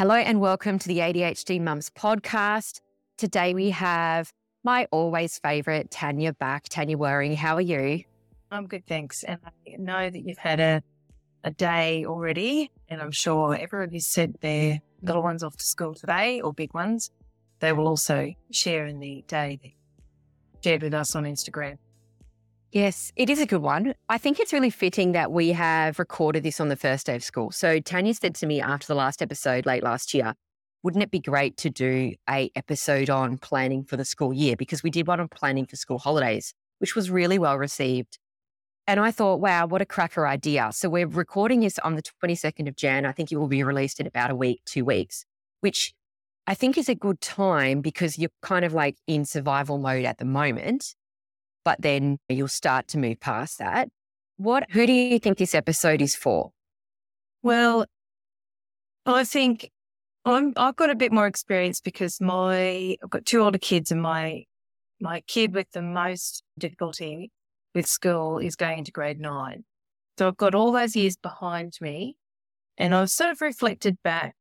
Hello and welcome to the ADHD Mums podcast. Today we have my always favorite Tania back. Tania Waring, how are you? I'm good, thanks. And I know that you've had a, a day already, and I'm sure everyone who's sent their little ones off to school today or big ones, they will also share in the day shared with us on Instagram. Yes, it is a good one. I think it's really fitting that we have recorded this on the first day of school. So Tania said to me after the last episode late last year, wouldn't it be great to do a episode on planning for the school year because we did one on planning for school holidays, which was really well received. And I thought, wow, what a cracker idea. So we're recording this on the 22nd of Jan. I think it will be released in about a week, two weeks, which I think is a good time because you're kind of like in survival mode at the moment but then you'll start to move past that. What, who do you think this episode is for? Well, I think I'm, I've got a bit more experience because my, I've got two older kids and my, my kid with the most difficulty with school is going into grade nine. So I've got all those years behind me and I've sort of reflected back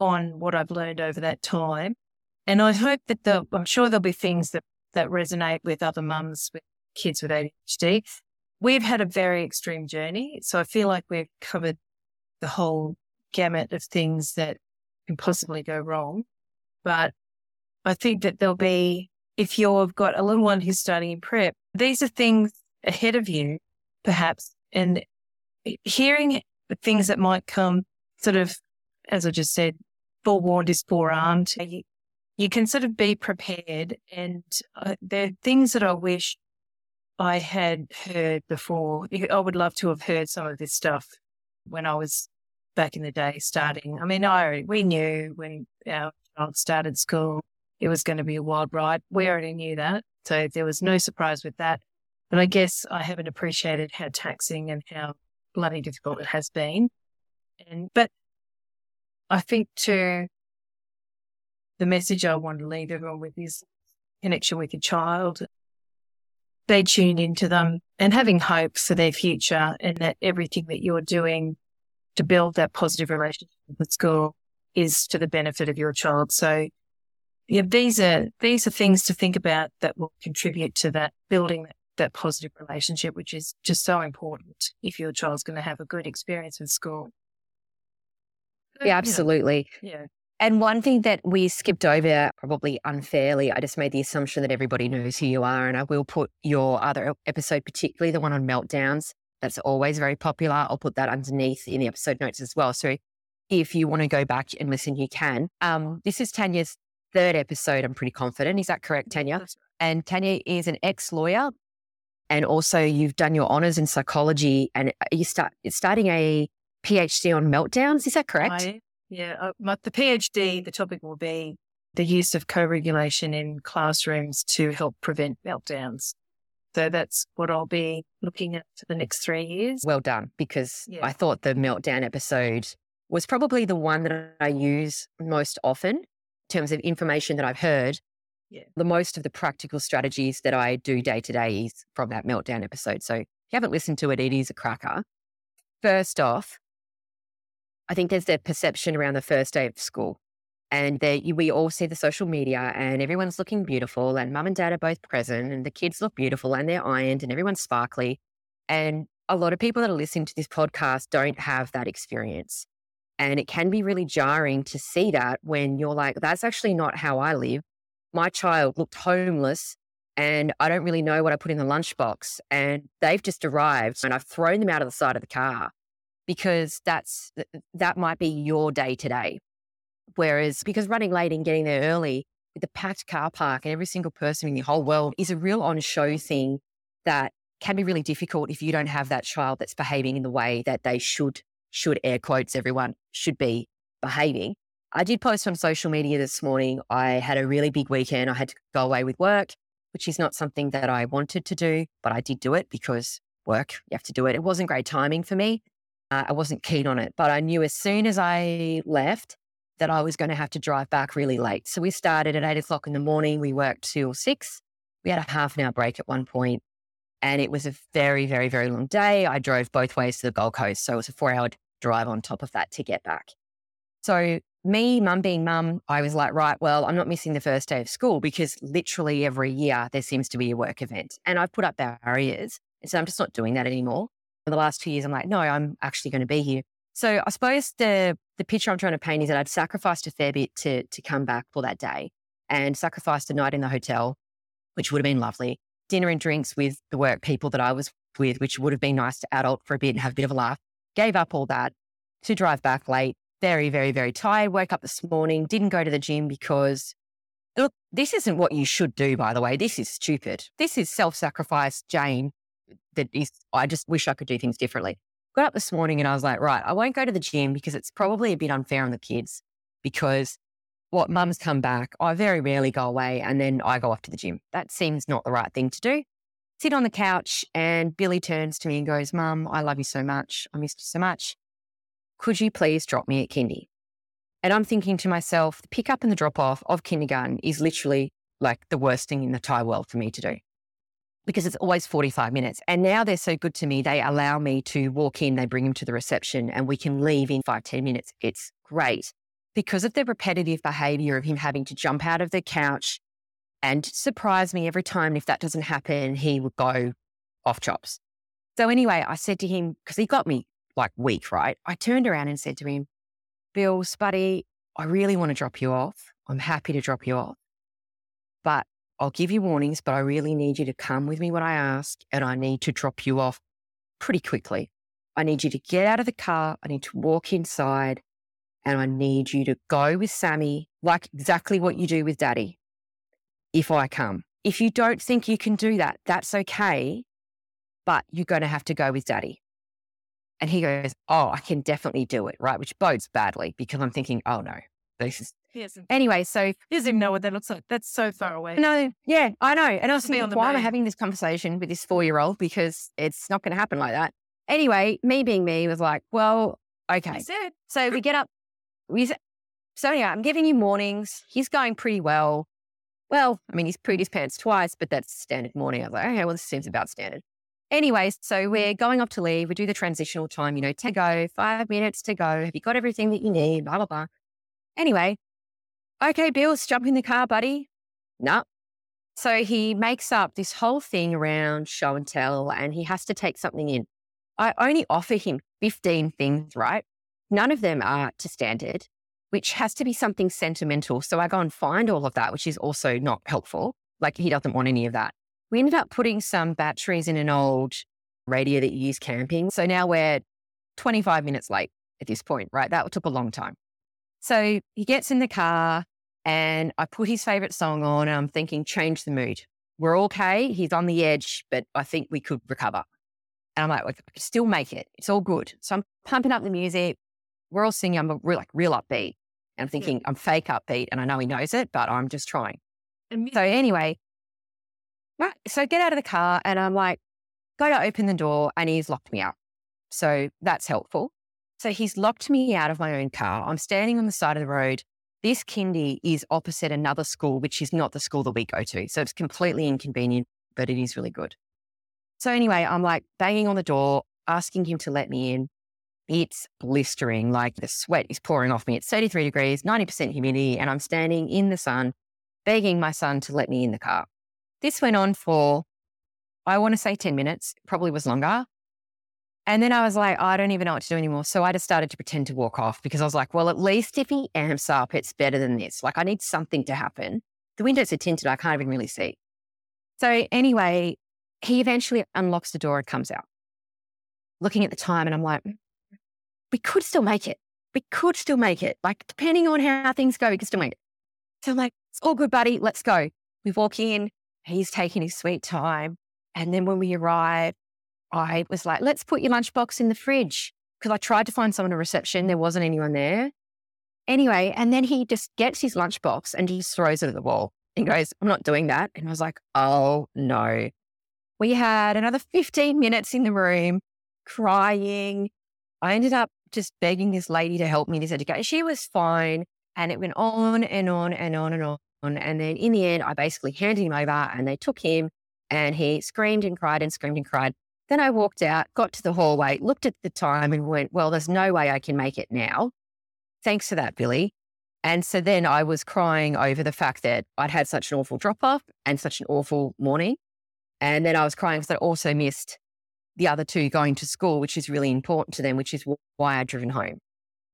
on what I've learned over that time. And I hope that the, I'm sure there'll be things that that resonate with other mums with kids with ADHD. We've had a very extreme journey. So I feel like we've covered the whole gamut of things that can possibly go wrong. But I think that there'll be, if you've got a little one who's starting in prep, these are things ahead of you, perhaps, and hearing the things that might come sort of, as I just said, forewarned is forearmed. You, can sort of be prepared. And uh, there are things that I wish I had heard before. I would love to have heard some of this stuff when I was back in the day starting. I mean, I we knew when our child started school, it was going to be a wild ride. We already knew that. So there was no surprise with that. But I guess I haven't appreciated how taxing and how bloody difficult it has been. And, but I think too, the message I want to leave everyone with is connection with your child. They tune into them and having hope for their future and that everything that you're doing to build that positive relationship with school is to the benefit of your child. So yeah, these are these are things to think about that will contribute to that building that, that positive relationship, which is just so important if your child's going to have a good experience in school. Yeah, absolutely. Yeah. And one thing that we skipped over, probably unfairly, I just made the assumption that everybody knows who you are. And I will put your other episode, particularly the one on meltdowns, that's always very popular. I'll put that underneath in the episode notes as well. So if you want to go back and listen, you can. Um, this is Tania's third episode, I'm pretty confident. Is that correct, Tania? And Tania is an ex lawyer. And also, you've done your honors in psychology and you start starting a PhD on meltdowns. Is that correct? I yeah, uh, my, the PhD, the topic will be the use of co-regulation in classrooms to help prevent meltdowns. So that's what I'll be looking at for the next three years. Well done, because yeah. I thought the meltdown episode was probably the one that I use most often in terms of information that I've heard. Yeah. The most of the practical strategies that I do day to day is from that meltdown episode. So if you haven't listened to it, it is a cracker. First off, I think there's the perception around the first day of school. And that we all see the social media and everyone's looking beautiful and mum and dad are both present and the kids look beautiful and they're ironed and everyone's sparkly. And a lot of people that are listening to this podcast don't have that experience. And it can be really jarring to see that when you're like, that's actually not how I live. My child looked homeless and I don't really know what I put in the lunchbox. And they've just arrived and I've thrown them out of the side of the car because that's that might be your day to day. Whereas because running late and getting there early with the packed car park and every single person in the whole world is a real on show thing that can be really difficult if you don't have that child that's behaving in the way that they should should air quotes everyone should be behaving. I did post on social media this morning. I had a really big weekend. I had to go away with work, which is not something that I wanted to do, but I did do it because work, you have to do it. It wasn't great timing for me. Uh, I wasn't keen on it, but I knew as soon as I left that I was going to have to drive back really late. So we started at eight o'clock in the morning. We worked till six. We had a half an hour break at one point, and it was a very, very, very long day. I drove both ways to the Gold Coast. So it was a four hour drive on top of that to get back. So me, mum being mum, I was like, right, well, I'm not missing the first day of school because literally every year there seems to be a work event. And I've put up barriers. And so I'm just not doing that anymore. For the last two years, I'm like, no, I'm actually going to be here. So I suppose the the picture I'm trying to paint is that I'd sacrificed a fair bit to to come back for that day and sacrificed a night in the hotel, which would have been lovely. Dinner and drinks with the work people that I was with, which would have been nice to adult for a bit and have a bit of a laugh. Gave up all that to drive back late, very, very, very tired. Woke up this morning, didn't go to the gym because look, this isn't what you should do, by the way. This is stupid. This is self sacrifice, Jane. That is, I just wish I could do things differently. Got up this morning and I was like, right, I won't go to the gym because it's probably a bit unfair on the kids because what mum's come back, I very rarely go away and then I go off to the gym. That seems not the right thing to do. Sit on the couch and Billy turns to me and goes, Mum, I love you so much. I missed you so much. Could you please drop me at kindy? And I'm thinking to myself, the pick up and the drop off of kindergarten is literally like the worst thing in the entire world for me to do because it's always 45 minutes. And now they're so good to me, they allow me to walk in, they bring him to the reception, and we can leave in five ten minutes. It's great. Because of the repetitive behavior of him having to jump out of the couch and surprise me every time. If that doesn't happen, he would go off chops. So, anyway, I said to him, because he got me like weak, right? I turned around and said to him, Bill, Spuddy, I really want to drop you off. I'm happy to drop you off. But I'll give you warnings, but I really need you to come with me when I ask, and I need to drop you off pretty quickly. I need you to get out of the car. I need to walk inside, and I need you to go with Sammy, like exactly what you do with daddy, if I come. If you don't think you can do that, that's okay, but you're going to have to go with daddy. And he goes, Oh, I can definitely do it, right? Which bodes badly because I'm thinking, Oh no, this is Anyway, so he doesn't even know what that looks like. That's so far away. No, yeah, I know. And I was thinking, why am I having this conversation with this four year old? Because it's not going to happen like that. Anyway, me being me was like, well, okay. So we get up. We so yeah, I'm giving you mornings. He's going pretty well. Well, I mean, he's pooed his pants twice, but that's standard morning. I was like, okay, well, this seems about standard. Anyway, so mm. we're going off to leave. We do the transitional time, you know, to go, five minutes to go. Have you got everything that you need? Blah, blah, blah. Anyway, okay, Bills, jump in the car, buddy. No. Nah. So he makes up this whole thing around show and tell, and he has to take something in. I only offer him 15 things, right? None of them are to standard, which has to be something sentimental. So I go and find all of that, which is also not helpful. Like he doesn't want any of that. We ended up putting some batteries in an old radio that you use camping. So now we're 25 minutes late at this point, right? That took a long time. So he gets in the car and I put his favorite song on and I'm thinking, change the mood. We're okay. He's on the edge, but I think we could recover. And I'm like, we can still make it. It's all good. So I'm pumping up the music. We're all singing. I'm real, like real upbeat. And I'm thinking. I'm fake upbeat and I know he knows it, but I'm just trying. So anyway, right. So get out of the car and I'm like, go to open the door and he's locked me out. So that's helpful. So he's locked me out of my own car. I'm standing on the side of the road. This kindy is opposite another school, which is not the school that we go to. So it's completely inconvenient, but it is really good. So anyway, I'm like banging on the door, asking him to let me in. It's blistering, like the sweat is pouring off me. It's 33 degrees, 90% humidity, and I'm standing in the sun, begging my son to let me in the car. This went on for, I want to say 10 minutes, probably was longer. And then I was like, oh, I don't even know what to do anymore. So I just started to pretend to walk off because I was like, well, at least if he amps up, it's better than this. Like, I need something to happen. The windows are tinted. I can't even really see. So anyway, he eventually unlocks the door and comes out. Looking at the time, and I'm like, we could still make it. We could still make it. Like, depending on how things go, we could still make it. So I'm like, it's all good, buddy. Let's go. We walk in. He's taking his sweet time. And then when we arrive, I was like, let's put your lunchbox in the fridge. Because I tried to find someone at reception, there wasn't anyone there. Anyway, and then he just gets his lunchbox and he just throws it at the wall and goes, I'm not doing that. And I was like, oh no. We had another 15 minutes in the room crying. I ended up just begging this lady to help me this education. She was fine. And it went on and on and on and on. And then in the end, I basically handed him over and they took him and he screamed and cried and screamed and cried. Then I walked out, got to the hallway, looked at the time and went, well, there's no way I can make it now. Thanks for that, Billy. And so then I was crying over the fact that I'd had such an awful drop off and such an awful morning. And then I was crying because I also missed the other two going to school, which is really important to them, which is why I'd driven home.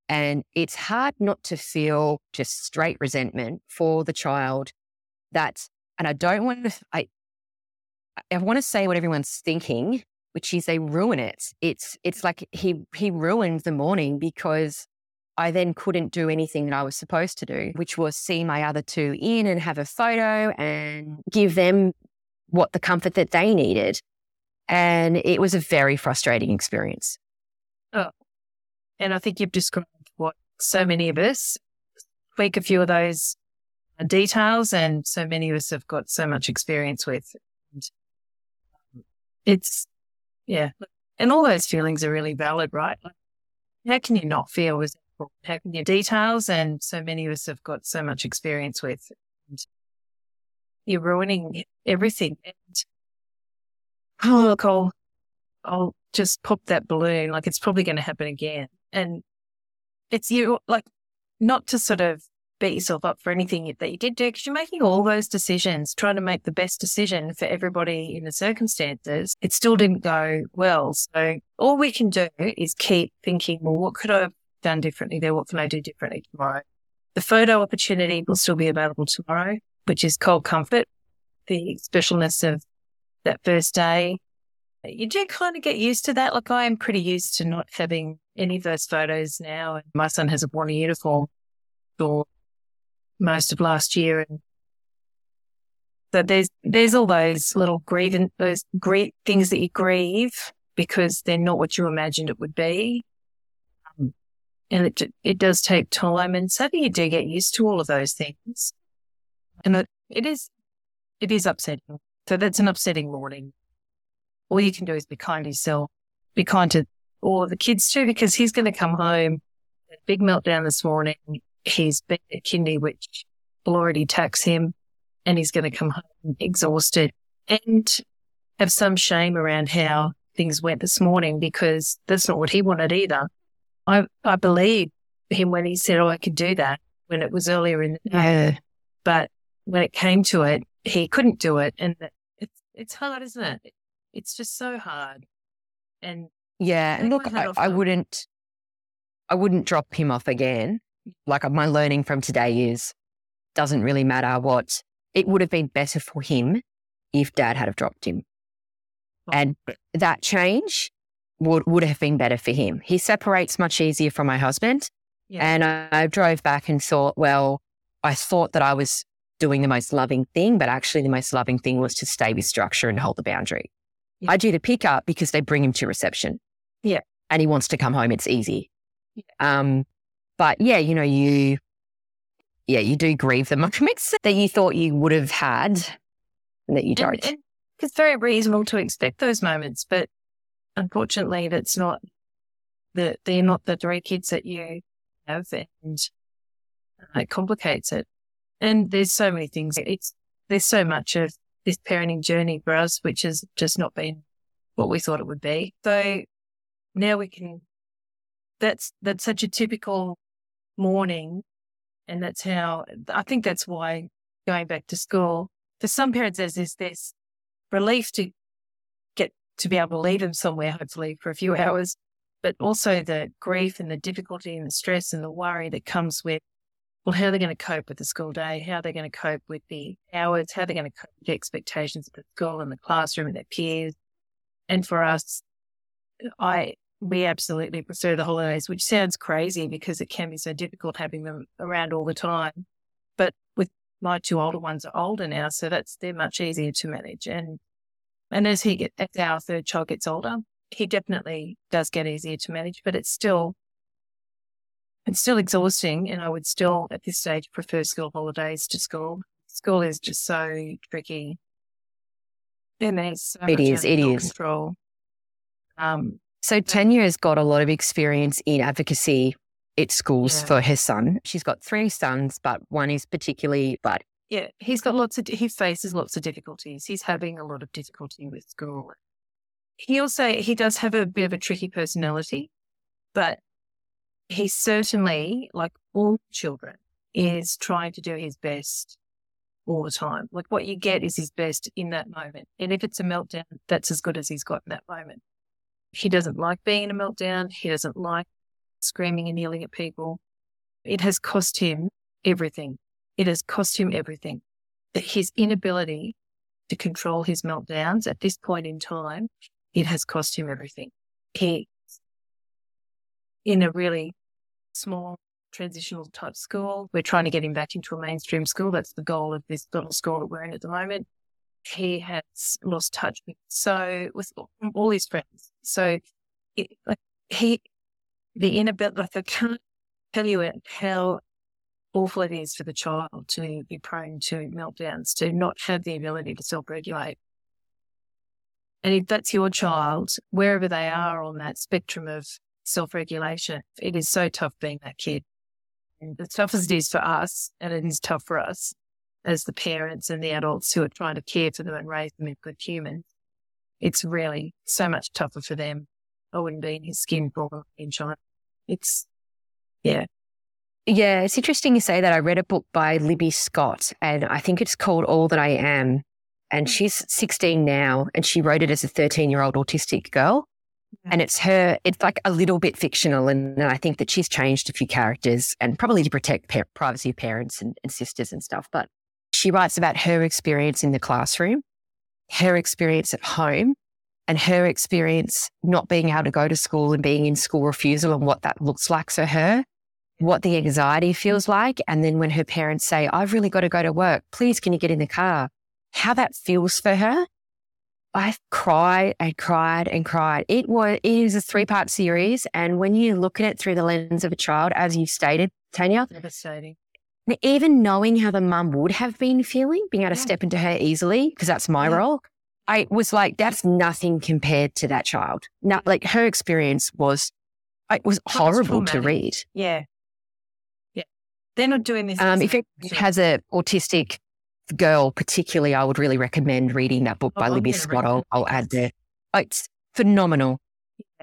And it's hard not to feel just straight resentment for the child that, and I don't want to, I, I want to say what everyone's thinking, which is they ruin it. It's, it's like he, he ruined the morning because I then couldn't do anything that I was supposed to do, which was see my other two in and have a photo and give them what the comfort that they needed. And it was a very frustrating experience. Oh, and I think you've described what so many of us tweak a few of those details, and so many of us have got so much experience with. And um, it's, yeah. And all those feelings are really valid, right? Like, how can you not feel resentful having your details, and so many of us have got so much experience with. You're ruining everything. And oh, look, I'll, I'll just pop that balloon. Like it's probably going to happen again. And it's you, like, not to sort of beat yourself up for anything that you did do because you're making all those decisions, trying to make the best decision for everybody in the circumstances. It still didn't go well. So all we can do is keep thinking, well, what could I have done differently there? What can I do differently tomorrow? The photo opportunity will still be available tomorrow, which is cold comfort, the specialness of that first day. You do kind of get used to that. Like I am pretty used to not having any of those photos now. My son has a worn uniform for most of last year. And so there's, there's all those little grieving, those grief things that you grieve because they're not what you imagined it would be um, and it it does take time. And sadly, you do get used to all of those things, and it, it is it is upsetting. So that's an upsetting morning. All you can do is be kind to yourself, be kind to all of the kids too, because he's going to come home. Big meltdown this morning. He's been at kindy, which will already tax him, and he's going to come home exhausted and have some shame around how things went this morning because that's not what he wanted either. I, I believed him when he said, Oh, I could do that when it was earlier in the day. But when it came to it, he couldn't do it. And it's, it's hard, isn't it? It's just so hard. And yeah, and look, I, I wouldn't, I wouldn't drop him off again. Like my learning from today is doesn't really matter what it would have been better for him if dad had have dropped him. And that change would, would have been better for him. He separates much easier from my husband. Yeah. And I, I drove back and thought, well, I thought that I was doing the most loving thing, but actually the most loving thing was to stay with structure and hold the boundary. Yeah. I do the pickup because they bring him to reception. Yeah. And he wants to come home. It's easy. Yeah. Um, but yeah, you know, you, yeah, you do grieve the moments that you thought you would have had and that you don't. And, and it's very reasonable to expect those moments, but unfortunately, that's not the, they're not the three kids that you have and uh, it complicates it. And there's so many things. It's, there's so much of this parenting journey for us, which has just not been what we thought it would be. So now we can, that's, that's such a typical morning. And that's how, I think that's why going back to school, for some parents, there's this, this relief to get to be able to leave them somewhere, hopefully for a few hours, but also the grief and the difficulty and the stress and the worry that comes with, well, how they're going to cope with the school day, how they're going to cope with the hours, how they're going to cope with the expectations of the school and the classroom and their peers. And for us, I, we absolutely prefer the holidays, which sounds crazy because it can be so difficult having them around all the time. But with my two older ones are older now, so that's, they're much easier to manage. And and as he get, as our third child gets older, he definitely does get easier to manage, but it's still, it's still exhausting. And I would still at this stage prefer school holidays to school. School is just so tricky. And there's so it is, it is. Control. Um, so Tania has got a lot of experience in advocacy at schools yeah. for her son. She's got three sons, but one is particularly, but yeah, he's got lots of, he faces lots of difficulties. He's having a lot of difficulty with school. He also, he does have a bit of a tricky personality, but he's certainly, like all children, is trying to do his best all the time. Like what you get is his best in that moment. And if it's a meltdown, that's as good as he's got in that moment. He doesn't like being in a meltdown. He doesn't like screaming and yelling at people. It has cost him everything. It has cost him everything. His inability to control his meltdowns at this point in time, it has cost him everything. He, in a really small transitional type school. We're trying to get him back into a mainstream school. That's the goal of this little school that we're in at the moment. He has lost touch with so with all his friends. So it, like he, the inability, like I can't tell you how awful it is for the child to be prone to meltdowns, to not have the ability to self-regulate. And if that's your child, wherever they are on that spectrum of self regulation, it is so tough being that kid. And as tough as it is for us, and it is tough for us as the parents and the adults who are trying to care for them and raise them as good humans, it's really so much tougher for them. I wouldn't be in his skin for in China. It's, yeah. Yeah, it's interesting you say that. I read a book by Libby Scott, and I think it's called All That I Am. And she's 16 now, and she wrote it as a 13 year old autistic girl. And it's her, it's like a little bit fictional. And I think that she's changed a few characters and probably to protect par- privacy of parents and, and sisters and stuff. But she writes about her experience in the classroom, her experience at home, and her experience not being able to go to school and being in school refusal and what that looks like for her, what the anxiety feels like. And then when her parents say, I've really got to go to work, please, can you get in the car? How that feels for her I cried and cried and cried. It was it is a three part series, and when you look at it through the lens of a child, as you stated, Tania, devastating. Even knowing how the mum would have been feeling, being able to yeah. step into her easily, because that's my yeah. role, I was like, that's nothing compared to that child. Now, like her experience was, it was horrible to read. Yeah, yeah. They're not doing this. Um, if it has a autistic girl, particularly, I would really recommend reading that book oh, by Libby Scott. I'll, I'll add there. It's phenomenal.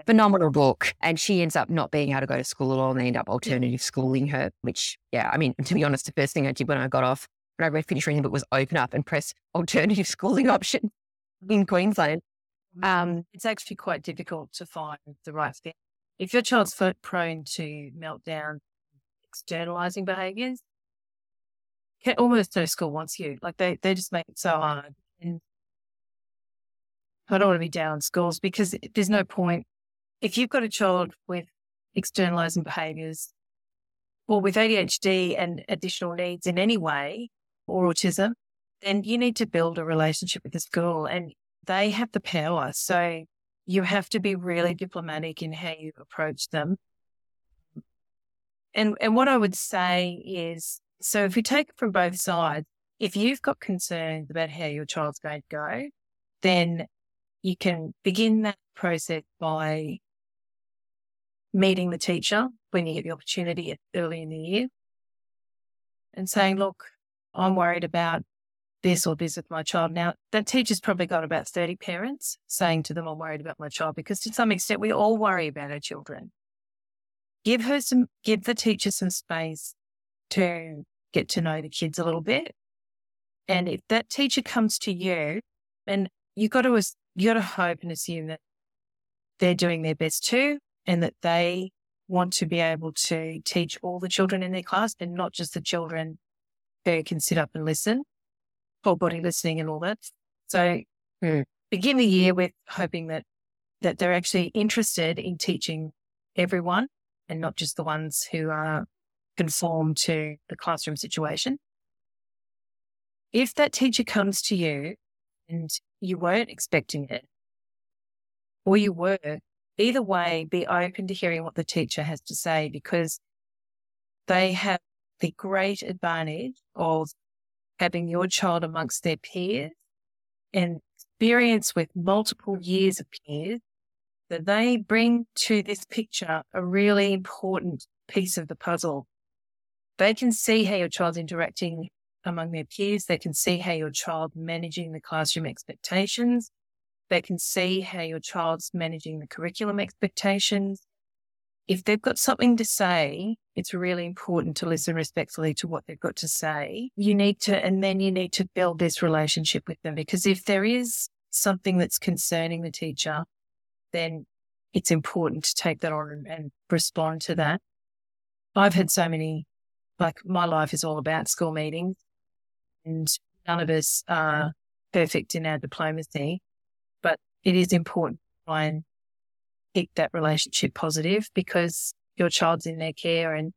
Phenomenal book. And she ends up not being able to go to school at all, and they end up alternative schooling her. Which, yeah, I mean, to be honest, the first thing I did when I got off, when I read finished reading the book, was open up and press alternative schooling option in Queensland. Um, it's actually quite difficult to find the right fit. If your child's prone to meltdown, externalizing behaviors, almost no school wants you. Like they, they just make it so hard. And I don't want to be down on schools because there's no point. If you've got a child with externalizing behaviors or with ADHD and additional needs in any way or autism, then you need to build a relationship with the school and they have the power. So you have to be really diplomatic in how you approach them. And, and what I would say is so if we take it from both sides, if you've got concerns about how your child's going to go, then you can begin that process by meeting the teacher when you get the opportunity early in the year and saying, look, I'm worried about this or this with my child. Now, that teacher's probably got about 30 parents saying to them, I'm worried about my child because to some extent we all worry about our children. Give her some, give the teacher some space to get to know the kids a little bit. And if that teacher comes to you, and you've got to you've got to hope and assume that they're doing their best too, and that they want to be able to teach all the children in their class, and not just the children who can sit up and listen, whole body listening, and all that. So mm. begin the year with hoping that that they're actually interested in teaching everyone and not just the ones who are conform to the classroom situation. If that teacher comes to you and you weren't expecting it, or you were, either way, be open to hearing what the teacher has to say because they have the great advantage of having your child amongst their peers and experience with multiple years of peers that they bring to this picture a really important piece of the puzzle they can see how your child's interacting among their peers. They can see how your child managing the classroom expectations. They can see how your child's managing the curriculum expectations. If they've got something to say it's really important to listen respectfully to what they've got to say. You need to, and then you need to build this relationship with them because if there is something that's concerning the teacher, then it's important to take that on and respond to that. I've had so many, like my life is all about school meetings and none of us are perfect in our diplomacy, it is important to try and keep that relationship positive because your child's in their care and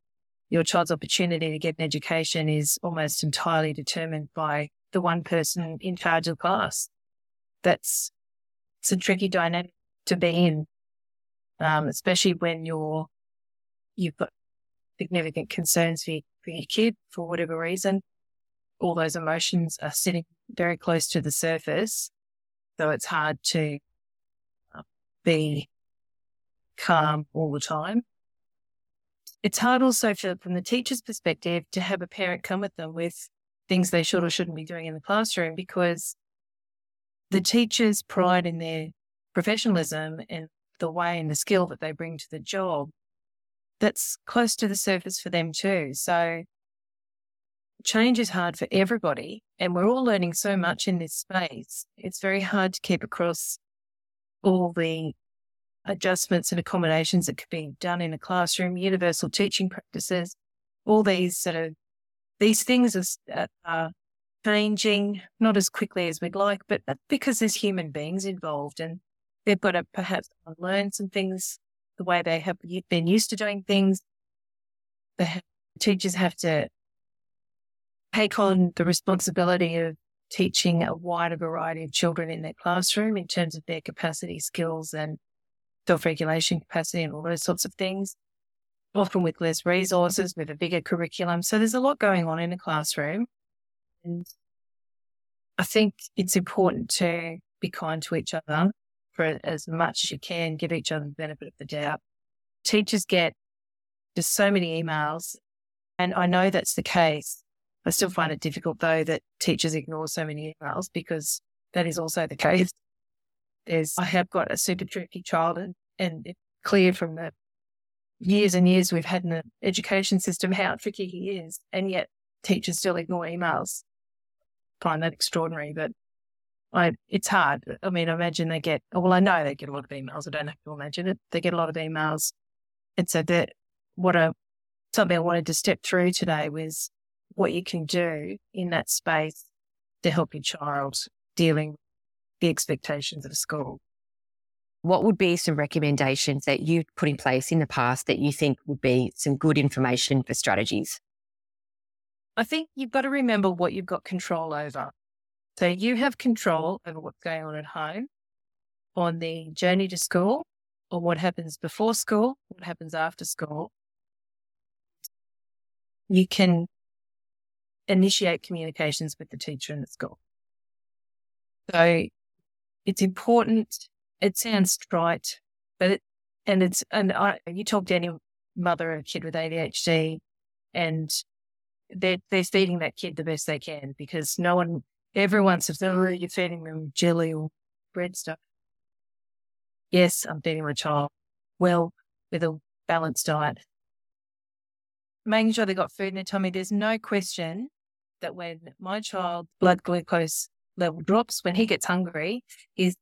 your child's opportunity to get an education is almost entirely determined by the one person in charge of the class. That's it's a tricky dynamic to be in, um, especially when you're you've got significant concerns for your, for your kid for whatever reason. All those emotions are sitting very close to the surface, so it's hard to uh, be calm all the time it's hard also for, from the teacher's perspective to have a parent come at them with things they should or shouldn't be doing in the classroom because the teacher's pride in their professionalism and the way and the skill that they bring to the job, that's close to the surface for them too. So change is hard for everybody and we're all learning so mm. much in this space. It's very hard to keep across all the adjustments and accommodations that could be done in a classroom, universal teaching practices, all these sort of these things are, are changing not as quickly as we'd like, but because there's human beings involved and they've got to perhaps learn some things the way they have been used to doing things. The teachers have to take on the responsibility of teaching a wider variety of children in their classroom in terms of their capacity, skills, and self regulation capacity and all those sorts of things, often with less resources, with a bigger curriculum. So there's a lot going on in a classroom. And I think it's important to be kind to each other for as much as you can, give each other the benefit of the doubt. Teachers get just so many emails, and I know that's the case. I still find it difficult though that teachers ignore so many emails because that is also the case is I have got a super tricky child and, and it's clear from the years and years we've had in the education system how tricky he is. And yet teachers still ignore emails. Find that extraordinary, but I, it's hard. I mean, I imagine they get, well, I know they get a lot of emails. I don't have to imagine it. They get a lot of emails. And so that what a, something I wanted to step through today was what you can do in that space to help your child dealing with the expectations of school. What would be some recommendations that you've put in place in the past that you think would be some good information for strategies? I think you've got to remember what you've got control over. So you have control over what's going on at home, on the journey to school, or what happens before school, what happens after school. You can initiate communications with the teacher in the school. So it's important. It sounds trite, but it, and it's, and I, you talk to any mother of a kid with ADHD and they're, they're feeding that kid the best they can because no one, everyone says, oh, you're feeding them jelly or bread stuff. Yes, I'm feeding my child well with a balanced diet. Making sure they got food in their tummy. There's no question that when my child blood glucose level drops, when he gets hungry, his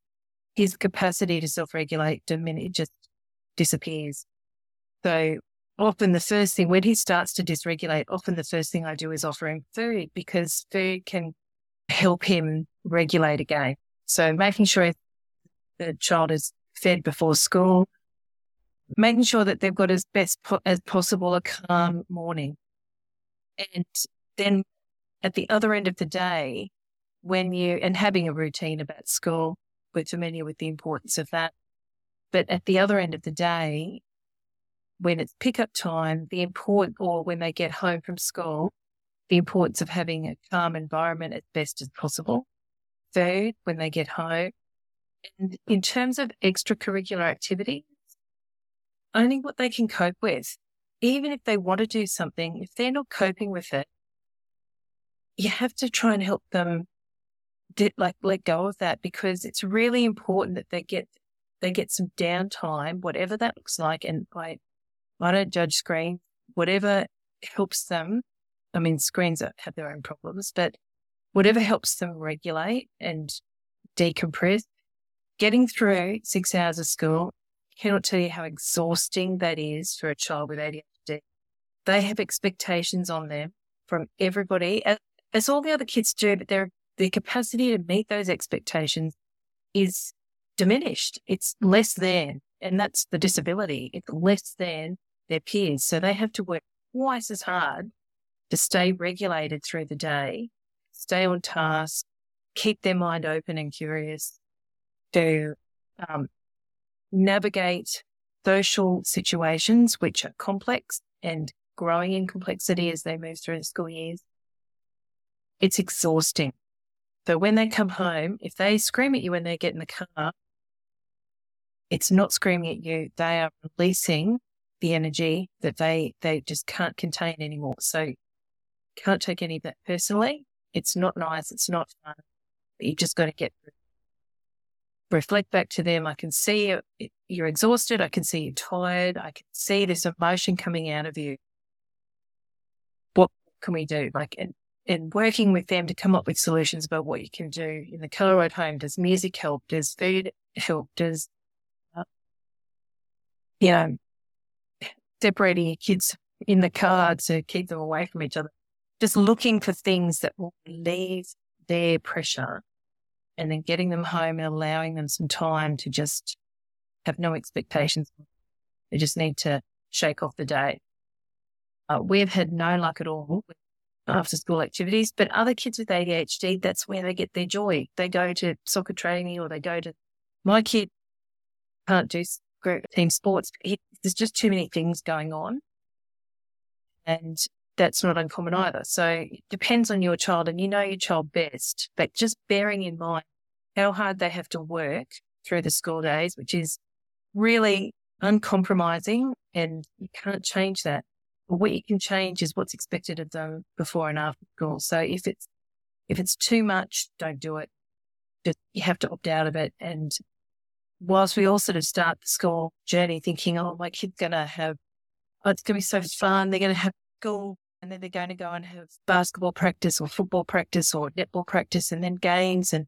his capacity to self-regulate diminish just disappears. So often the first thing when he starts to dysregulate, often the first thing I do is offer him food because food can help him regulate again. So making sure the child is fed before school, making sure that they've got as best po- as possible a calm morning. And then at the other end of the day, when you, and having a routine about school, we're familiar with the importance of that. But at the other end of the day, when it's pickup time, the important, or when they get home from school, the importance of having a calm environment as best as possible. food when they get home. And in terms of extracurricular activities, only what they can cope with. Even if they want to do something, if they're not coping with it, you have to try and help them did like let go of that because it's really important that they get they get some downtime, whatever that looks like. And I I don't judge screen whatever helps them. I mean, screens have their own problems, but whatever helps them regulate and decompress. Getting through six hours of school, cannot tell you how exhausting that is for a child with ADHD. They have expectations on them from everybody, as all the other kids do, but their their capacity to meet those expectations is diminished. It's less than, and that's the disability. It's less than their peers. So they have to work twice as hard to stay regulated through the day, stay on task, keep their mind open and curious, to um, navigate social situations which are complex and growing in complexity as they move through the school years. It's exhausting. So when they come home, if they scream at you when they get in the car, it's not screaming at you. They are releasing the energy that they they just can't contain anymore. So can't take any of that personally. It's not nice. It's not fun. But you just got to get reflect back to them. I can see you're exhausted. I can see you're tired. I can see this emotion coming out of you. What can we do? Like, and, and working with them to come up with solutions about what you can do in the Keller Road home. Does music help? Does food help? Does, uh, you know, separating your kids in the car to keep them away from each other? Just looking for things that will relieve their pressure and then getting them home and allowing them some time to just have no expectations. They just need to shake off the day. Uh, we've had no luck at all with after school activities, but other kids with ADHD, that's where they get their joy. They go to soccer training or they go to, my kid can't do group team sports. He, there's just too many things going on. And that's not uncommon either. So it depends on your child and you know your child best, but just bearing in mind how hard they have to work through the school days, which is really uncompromising and you can't change that. What you can change is what's expected of them before and after school. So if it's, if it's too much, don't do it. Just, you have to opt out of it. And whilst we all sort of start the school journey thinking, oh, my kid's going to have, oh, it's going to be so fun. They're going to have school and then they're going to go and have basketball practice or football practice or netball practice and then games. And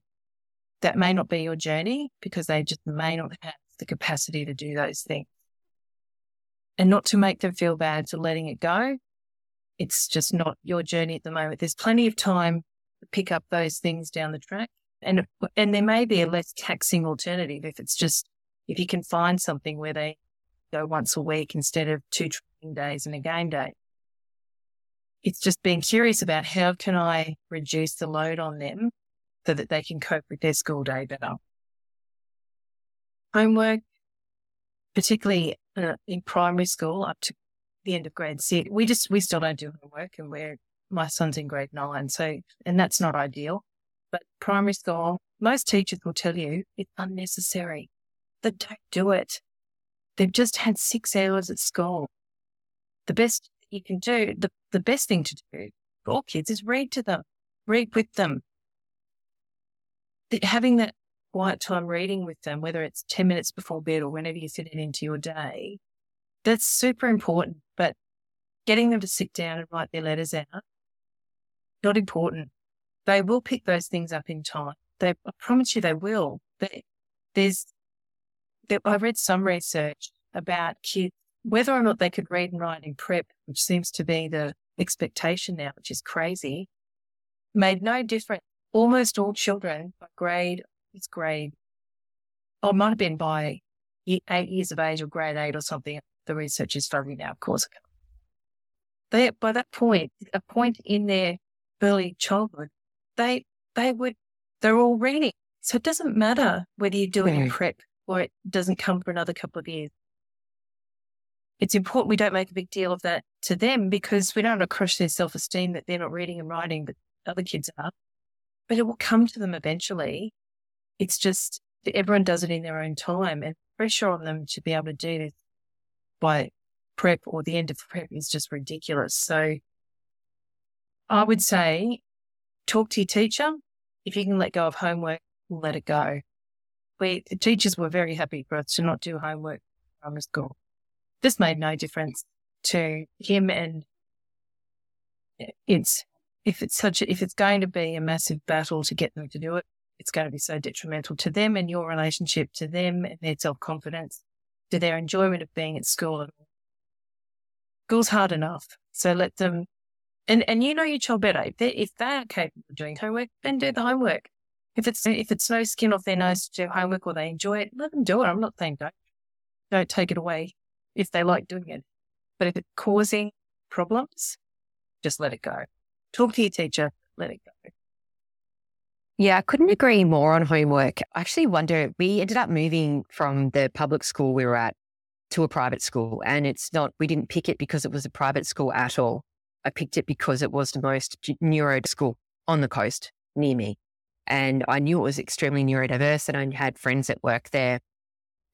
that may not be your journey because they just may not have the capacity to do those things. And not to make them feel bad to letting it go. It's just not your journey at the moment. There's plenty of time to pick up those things down the track. And, and there may be a less taxing alternative if it's just, if you can find something where they go once a week instead of two training days and a game day it's just being curious about how can I reduce the load on them so that they can cope with their school day better. Homework, particularly uh, in primary school up to the end of grade six, we just, we still don't do homework and we're, my son's in grade nine. So, and that's not ideal, but primary school, most teachers will tell you it's unnecessary. They don't do it. They've just had six hours at school. The best you can do, the, the best thing to do for all kids is read to them, read with them. Having that quiet time reading with them, whether it's 10 minutes before bed or whenever you fit it into your day, that's super important. But getting them to sit down and write their letters out, not important. They will pick those things up in time. They, I promise you they will. There's, there, I read some research about kids whether or not they could read and write in prep, which seems to be the expectation now, which is crazy, made no difference. Almost all children by grade, it's grade, or it might have been by eight years of age or grade eight or something. The research is fuzzy now, of course. They, by that point, a point in their early childhood, they, they would, they're all reading. So it doesn't matter whether you do it in mm. prep or it doesn't come for another couple of years it's important we don't make a big deal of that to them because we don't want to crush their self esteem that they're not reading and writing, but other kids are. But it will come to them eventually. It's just everyone does it in their own time and pressure on them to be able to do this by prep or the end of prep is just ridiculous. So I would say talk to your teacher. If you can let go of homework, let it go. We, the teachers were very happy for us to not do homework from school. This made no difference. to him and it's if it's such a, if it's going to be a massive battle to get them to do it, it's going to be so detrimental to them and your relationship to them and their self confidence, to their enjoyment of being at school. School's hard enough, so let them. And and you know your child better. If they if they are capable of doing homework, then do the homework. If it's if it's no skin off their nose to do homework or they enjoy it, let them do it. I'm not saying don't don't take it away if they like doing it. But if it's causing problems, just let it go. Talk to your teacher, let it go. Yeah, I couldn't agree more on homework. I actually wonder, we ended up moving from the public school we were at to a private school. And it's not, we didn't pick it because it was a private school at all. I picked it because it was the most neuro school on the coast near me. And I knew it was extremely neurodiverse and I had friends that work there.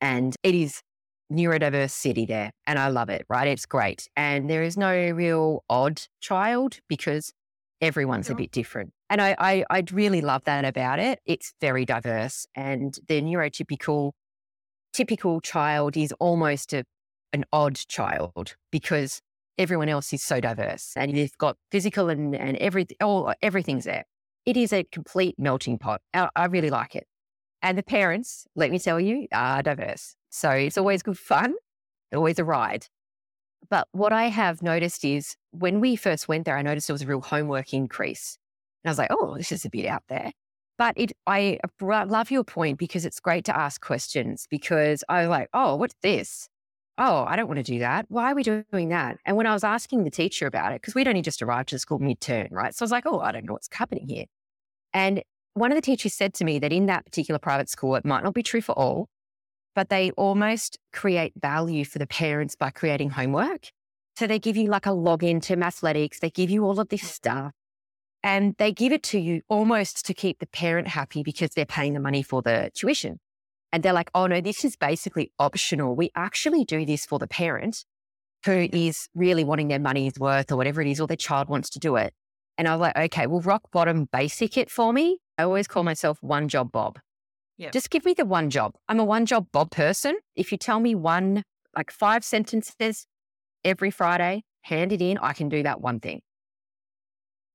And it is neurodiverse city there. And I love it, right? It's great. And there is no real odd child because everyone's a bit different. And I, I, I really love that about it. It's very diverse and the neurotypical typical child is almost a, an odd child because everyone else is so diverse and you've got physical and, and everything, all, everything's there. It is a complete melting pot. I, I really like it. And the parents, let me tell you, are diverse. So it's always good fun, always a ride. But what I have noticed is when we first went there, I noticed there was a real homework increase. And I was like, oh, this is a bit out there. But it, I love your point because it's great to ask questions because I was like, oh, what's this? Oh, I don't want to do that. Why are we doing that? And when I was asking the teacher about it, because we'd only just arrived to the school mid-term, right? So I was like, oh, I don't know what's happening here. And one of the teachers said to me that in that particular private school, it might not be true for all, but they almost create value for the parents by creating homework. So they give you like a login to Mathletics, they give you all of this mm. stuff. And they give it to you almost to keep the parent happy because they're paying the money for the tuition. And they're like, oh no, this is basically optional. We actually do this for the parent who is really wanting their money's worth or whatever it is, or their child wants to do it. And I was like, okay, well, rock bottom basic it for me. I always call myself one job Bob. Yep. Just give me the one job. I'm a one job Bob person. If you tell me one, like five sentences every Friday, hand it in, I can do that one thing.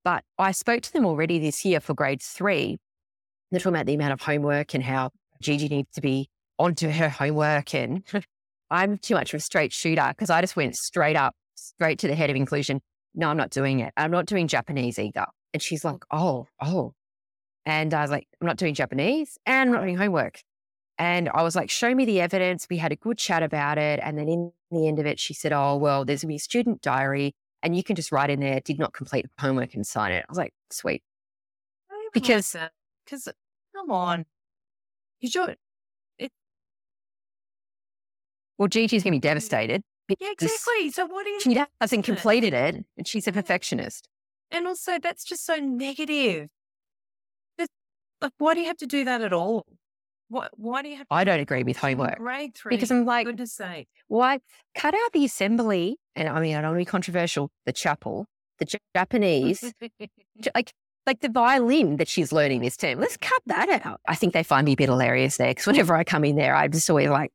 But I spoke to them already this year for grade three. They're talking about the amount of homework and how Gigi needs to be onto her homework. And I'm too much of a straight shooter because I just went straight up, straight to the head of inclusion. No, I'm not doing it. I'm not doing Japanese either. And she's like, oh, oh. And I was like, I'm not doing Japanese and I'm not oh. doing homework. And I was like, show me the evidence. We had a good chat about it. And then in the end of it, she said, oh, well, there's going to be a student diary and you can just write in there, did not complete homework and sign it. I was like, sweet. Because, because come on, you should. It... Well, Gigi's going to be mm. devastated. Yeah, exactly. So what is she hasn't completed it, and she's a mm. perfectionist. And also, that's just so negative. like, why do you have to do that at all? What, why do you have? I don't agree with homework. Grade three, because I'm like, goodness sake, why cut out the assembly? And I mean, I don't want to be controversial. The chapel, the Japanese, like like the violin that she's learning this term. Let's cut that out. I think they find me a bit hilarious there because whenever I come in there, I'm just always like,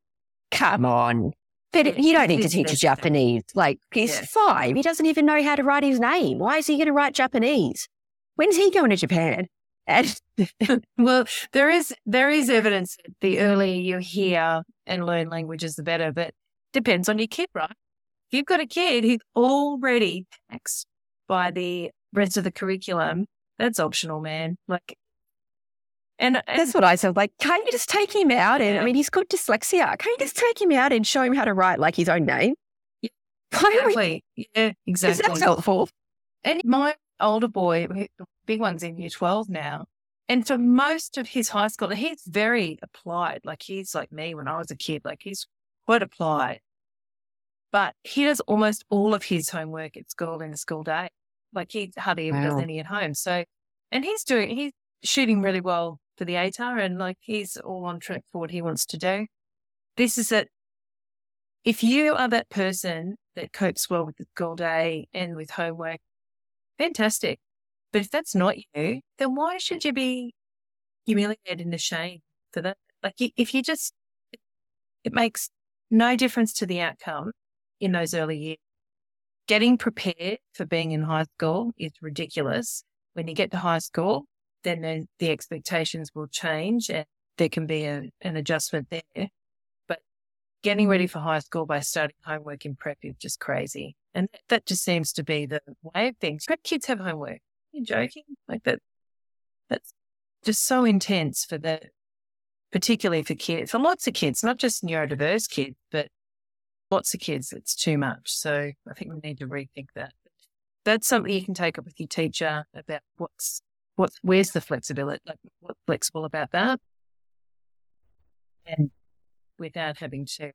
come on. But you don't need to teach a Japanese. Like, he's five. He doesn't even know how to write his name. Why is he going to write Japanese? When's he going to Japan? And well, there is there is evidence that the earlier you hear and learn languages, the better. But depends on your kid, right? If you've got a kid who's already taxed by the rest of the curriculum, that's optional, man. Like, and, and that's what I said. Like, can't you just take him out? And I mean, he's got dyslexia. Can't you just take him out and show him how to write like his own name? Yeah, exactly. Yeah, exactly. That's helpful. And my older boy, the big one's in year 12 now. And for most of his high school, he's very applied. Like he's like me when I was a kid, like he's quite applied. But he does almost all of his homework at school in a school day. Like he hardly ever wow. does any at home. So, and he's doing, he's shooting really well for the ATAR and like he's all on track for what he wants to do. This is it. if you are that person that copes well with the school day and with homework fantastic. But if that's not you, then why should you be humiliated and ashamed for that? Like, if you just, it makes no difference to the outcome in those early years. getting prepared for being in high school is ridiculous. When you get to high school, then the, the expectations will change and there can be a, an adjustment there. Getting ready for high school by starting homework in prep is just crazy. And that just seems to be the way of things. Prep kids have homework. You're joking? Like that, that's just so intense for the, particularly for kids, for lots of kids, not just neurodiverse kids, but lots of kids. It's too much. So I think we need to rethink that. That's something you can take up with your teacher about what's what's where's the flexibility, like what's flexible about that, and without having to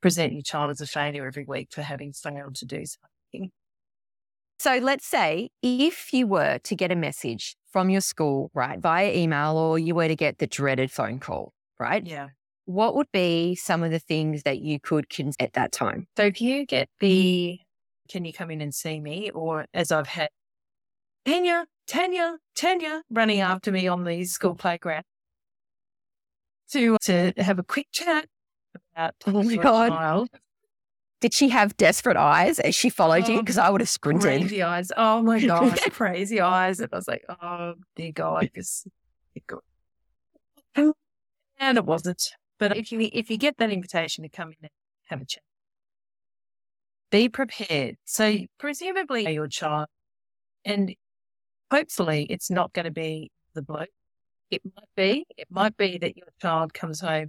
present your child as a failure every week for having failed to do something. So let's say if you were to get a message from your school, right, via email, or you were to get the dreaded phone call, right? Yeah. What would be some of the things that you could consider at that time? So if you get mm-hmm. the, can you come in and see me? Or as I've had, Tania, Tania, Tania running after me on the school playground to, uh, to have a quick chat about oh my God. child. Did she have desperate eyes as she followed you? Oh, Because I would have sprinted. Crazy eyes. Oh my gosh, crazy eyes. And I was like, oh dear God, this and it wasn't. But if you if you get that invitation to come in and have a chat, be prepared. So presumably your child, and hopefully it's not going to be the bloke. It might be. It might be that your child comes home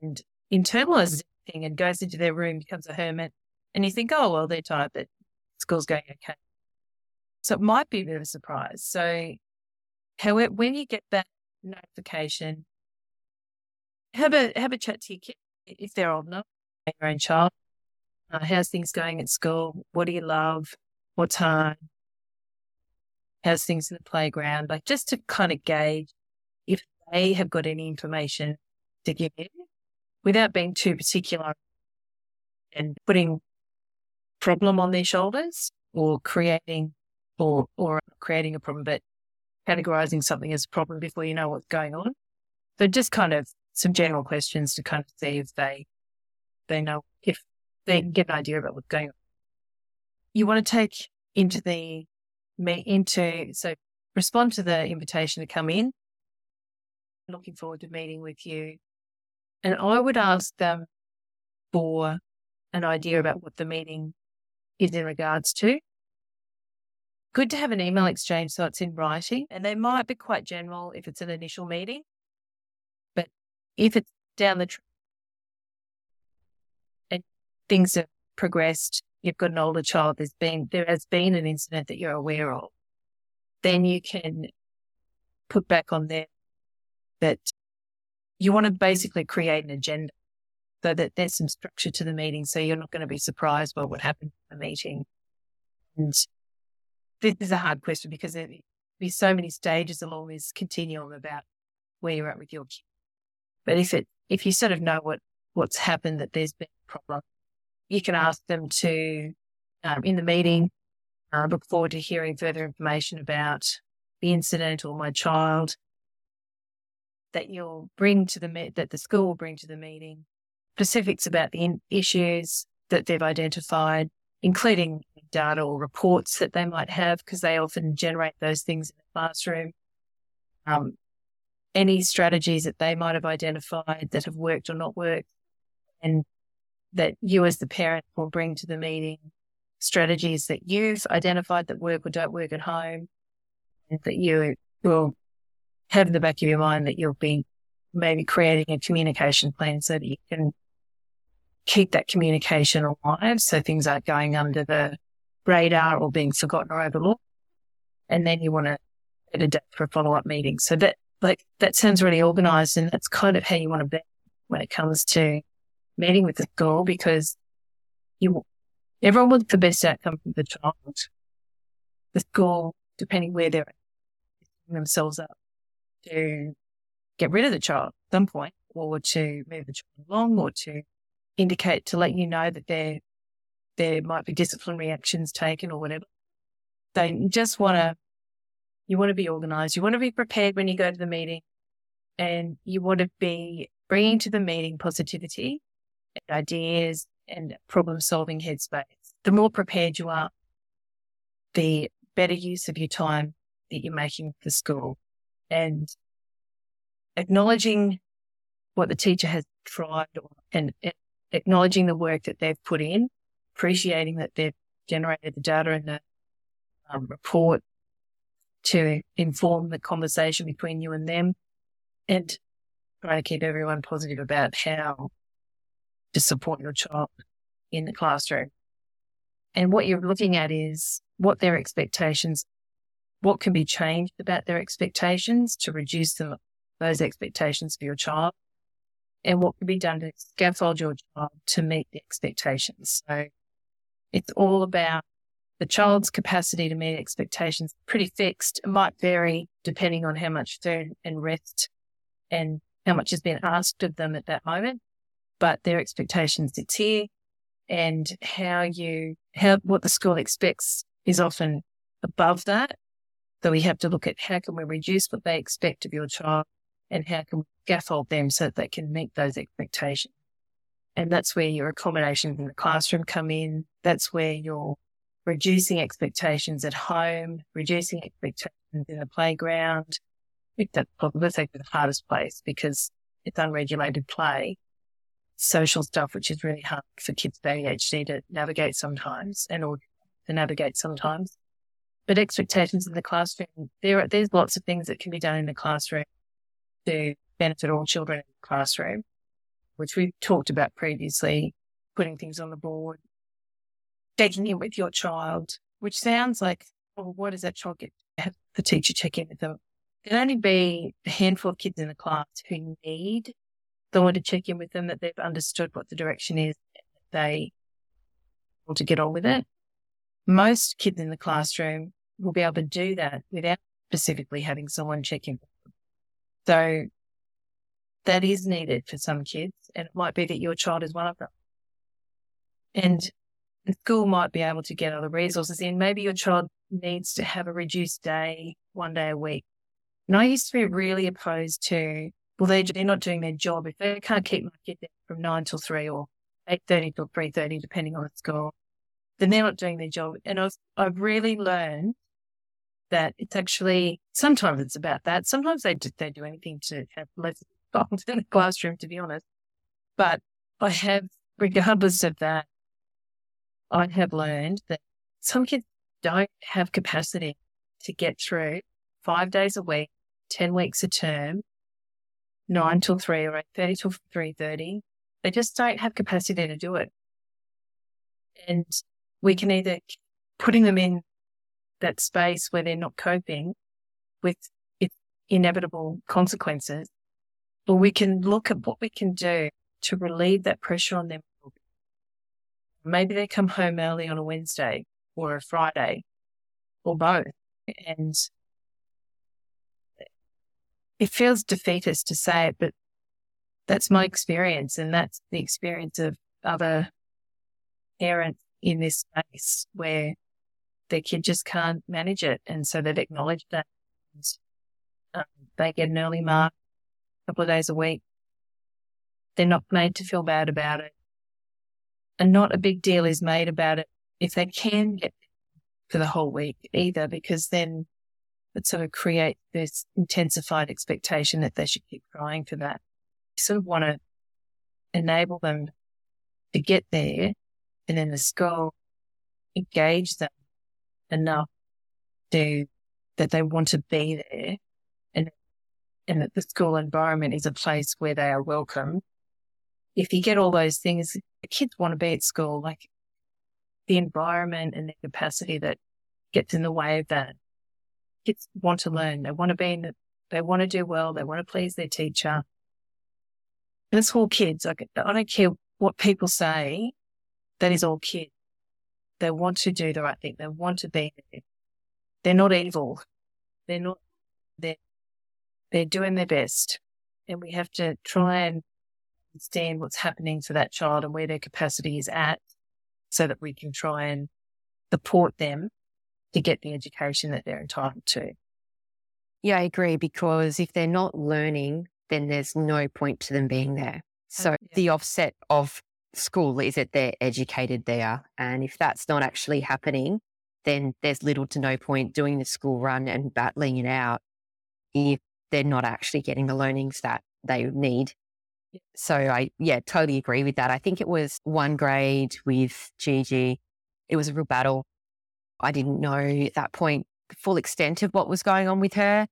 and, internalizes everything and goes into their room, becomes a hermit, and you think, oh well, they're tired, but school's going okay. So it might be a bit of a surprise. So, however, when you get that notification, have a have a chat to your kid if they're old enough, your own child. Uh, how's things going at school? What do you love? What's hard? How's things in the playground? Like just to kind of gauge they have got any information to give you without being too particular and putting problem on their shoulders or creating or or creating a problem, but categorizing something as a problem before you know what's going on. So just kind of some general questions to kind of see if they they know if they get an idea about what's going on. You want to take into the me into so respond to the invitation to come in. Looking forward to meeting with you. And I would ask them for an idea about what the meeting is in regards to. Good to have an email exchange so it's in writing, and they might be quite general if it's an initial meeting. But if it's down the track and things have progressed, you've got an older child, there's been there has been an incident that you're aware of, then you can put back on there that you want to basically create an agenda so that there's some structure to the meeting so you're not going to be surprised by what happened in the meeting. And this is a hard question because there be so many stages along this continuum about where you're at with your kid. But if it if you sort of know what what's happened that there's been a problem, you can ask them to um, in the meeting. Uh, look forward to hearing further information about the incident or my child that you'll bring to the me- that the school will bring to the meeting. Specifics about the issues that they've identified, including data or reports that they might have, because they often generate those things in the classroom. Um, any strategies that they might have identified that have worked or not worked, and that you as the parent will bring to the meeting strategies that you've identified that work or don't work at home, and that you will have in the back of your mind that you'll be maybe creating a communication plan so that you can keep that communication alive so things aren't going under the radar or being forgotten or overlooked. And then you want to set a date for a follow up meeting. So that like that sounds really organized and that's kind of how you want to be when it comes to meeting with the school because you everyone wants the best outcome for the child. The school, depending where they're themselves up to get rid of the child at some point or to move the child along or to indicate to let you know that there there might be disciplinary actions taken or whatever. They just want to you want to be organized. You want to be prepared when you go to the meeting and you want to be bringing to the meeting positivity and ideas and problem solving headspace. the more prepared you are, the better use of your time that you're making for school and acknowledging what the teacher has tried and, and acknowledging the work that they've put in, appreciating that they've generated the data and the um, report to inform the conversation between you and them and trying to keep everyone positive about how to support your child in the classroom. And what you're looking at is what their expectations, what can be changed about their expectations to reduce them, those expectations for your child and what can be done to scaffold your child to meet the expectations. So it's all about the child's capacity to meet expectations pretty fixed. It might vary depending on how much food and rest and how much has been asked of them at that moment, but their expectations it's here and how you, how, what the school expects is often above that. So we have to look at how can we reduce what they expect of your child and how can we scaffold them so that they can meet those expectations. And that's where your accommodations in the classroom come in. That's where you're reducing expectations at home, reducing expectations in the playground. I think that's probably the hardest place because it's unregulated play, social stuff, which is really hard for kids with ADHD to navigate sometimes and or to navigate sometimes. But expectations in the classroom, there are, there's lots of things that can be done in the classroom to benefit all children in the classroom, which we've talked about previously, putting things on the board, taking in with your child, which sounds like, well, what does that child get? Have the teacher check in with them. There can only be a handful of kids in the class who need someone to check in with them that they've understood what the direction is, they want to get on with it. Most kids in the classroom will be able to do that without specifically having someone check in so that is needed for some kids. And it might be that your child is one of them. And the school might be able to get other resources in. Maybe your child needs to have a reduced day, one day a week. And I used to be really opposed to, well, they, they're not doing their job. If they can't keep my kid there from nine till three or 8.30 till 3.30, depending on the school, then they're not doing their job. And I've, I've really learned that it's actually sometimes it's about that. Sometimes they do, they do anything to have less involved in the classroom, to be honest. But I have, regardless of that, I have learned that some kids don't have capacity to get through five days a week, ten weeks a term, nine till three or eight thirty till three thirty. They just don't have capacity to do it. And we can either putting them in that space where they're not coping with its inevitable consequences, or we can look at what we can do to relieve that pressure on them. Maybe they come home early on a Wednesday or a Friday or both. And it feels defeatist to say it, but that's my experience. And that's the experience of other parents in this space where their kid just can't manage it. And so they've acknowledged that. Um, they get an early mark a couple of days a week. They're not made to feel bad about it. And not a big deal is made about it if they can get for the whole week either, because then it sort of creates this intensified expectation that they should keep trying for that. You sort of want to enable them to get there and then the school engage them enough to that they want to be there and and that the school environment is a place where they are welcome. If you get all those things, the kids want to be at school, like the environment and the capacity that gets in the way of that. Kids want to learn. They want to be in the, they want to do well. They want to please their teacher. And it's all kids. Like, I don't care what people say. That is all kids. They want to do the right thing. They want to be there. They're not evil. They're not, they're, they're doing their best. And we have to try and understand what's happening for that child and where their capacity is at so that we can try and support them to get the education that they're entitled to. Yeah, I agree. Because if they're not learning, then there's no point to them being there. So yeah. the offset of school is that they're educated there. And if that's not actually happening, then there's little to no point doing the school run and battling it out if they're not actually getting the learnings that they need. So I, yeah, totally agree with that. I think it was one grade with Gigi. It was a real battle. I didn't know at that point the full extent of what was going on with her.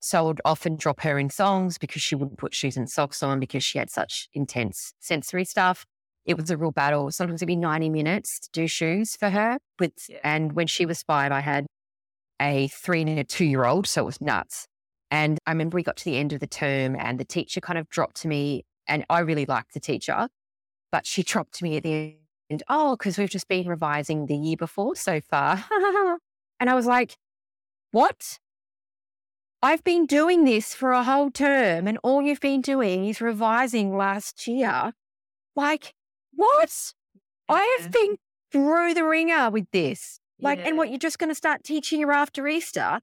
So I would often drop her in songs because she wouldn't put shoes and socks on because she had such intense sensory stuff. It was a real battle. Sometimes it'd be 90 minutes to do shoes for her. With, yeah. And when she was five, I had a three and a two year old. So it was nuts. And I remember we got to the end of the term and the teacher kind of dropped to me. And I really liked the teacher, but she dropped to me at the end, oh, because we've just been revising the year before so far. and I was like, what? I've been doing this for a whole term and all you've been doing is revising last year. Like, what? I have been through the ringer with this. Like, yeah. and what you're just going to start teaching her after Easter?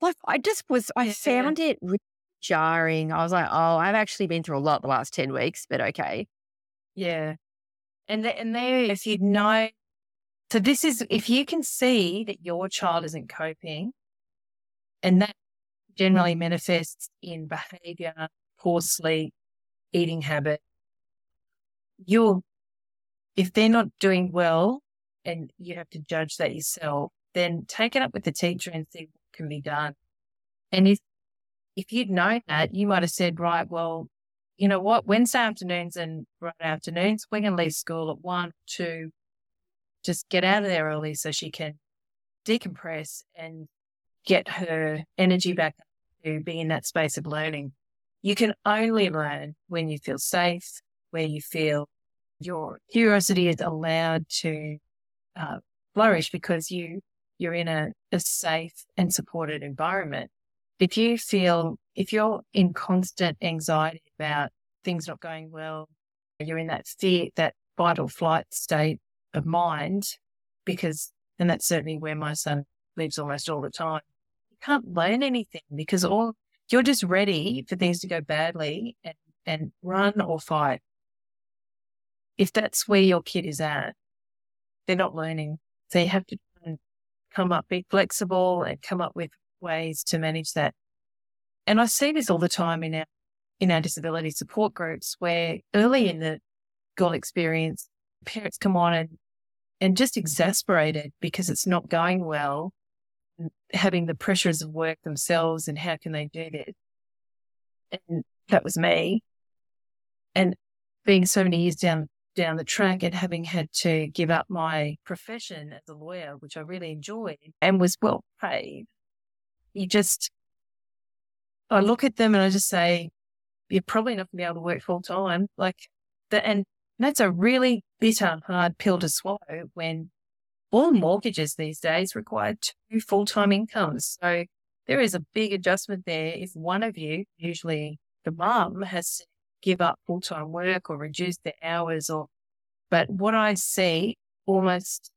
Like, I just was, I yeah. found it really jarring. I was like, oh, I've actually been through a lot the last 10 weeks, but okay. Yeah. And, the, and there, if you know, so this is, if you can see that your child isn't coping and that generally manifests in behavior, poor sleep, eating habit. You're, if they're not doing well and you have to judge that yourself, then take it up with the teacher and see what can be done. And if, if you'd known that, you might have said, right, well, you know what, Wednesday afternoons and Friday afternoons, we're going to leave school at one, two, just get out of there early so she can decompress and get her energy back to be in that space of learning. You can only learn when you feel safe, where you feel your curiosity is allowed to uh, flourish because you you're in a, a safe and supported environment. If you feel if you're in constant anxiety about things not going well, you're in that fear, that fight or flight state of mind, because and that's certainly where my son lives almost all the time. You can't learn anything because all you're just ready for things to go badly and, and run or fight. If that's where your kid is at, they're not learning. So you have to come up, be flexible and come up with ways to manage that. And I see this all the time in our, in our disability support groups where early in the school experience, parents come on and, and just exasperated because it's not going well having the pressures of work themselves and how can they do this? And that was me. And being so many years down down the track and having had to give up my profession as a lawyer, which I really enjoyed and was well paid, you just I look at them and I just say, You're probably not gonna be able to work full time. Like that and that's a really bitter, hard pill to swallow when all mortgages these days require two full time incomes. So there is a big adjustment there. If one of you, usually the mum, has to give up full time work or reduce their hours or, but what I see almost,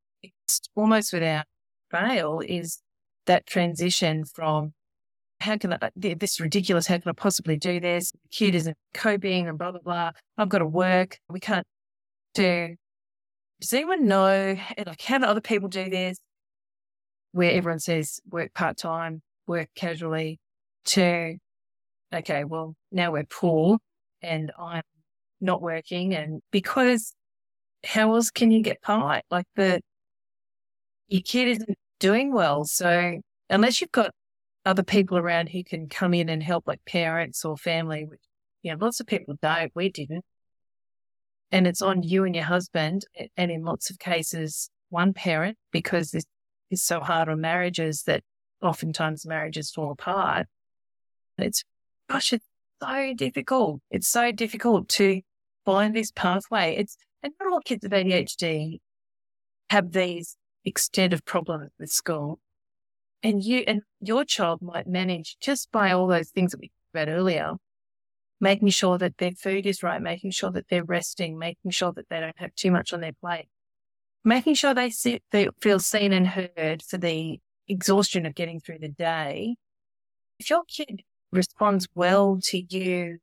almost without fail is that transition from how can I, this ridiculous, how can I possibly do this? The kid isn't coping and blah, blah, blah. I've got to work. We can't do does anyone know, like, how do other people do this? Where everyone says work part time, work casually, to, okay, well, now we're poor and I'm not working. And because how else can you get by? Like, the, your kid isn't doing well. So, unless you've got other people around who can come in and help, like parents or family, which, you know, lots of people don't, we didn't and it's on you and your husband, and in lots of cases, one parent, because this is so hard on marriages that oftentimes marriages fall apart. It's, gosh, it's so difficult. It's so difficult to find this pathway. It's, and not all kids with ADHD have these extent of problems with school. And you and your child might manage just by all those things that we about earlier, making sure that their food is right, making sure that they're resting, making sure that they don't have too much on their plate, making sure they, they feel seen and heard for the exhaustion of getting through the day. If your kid responds well to you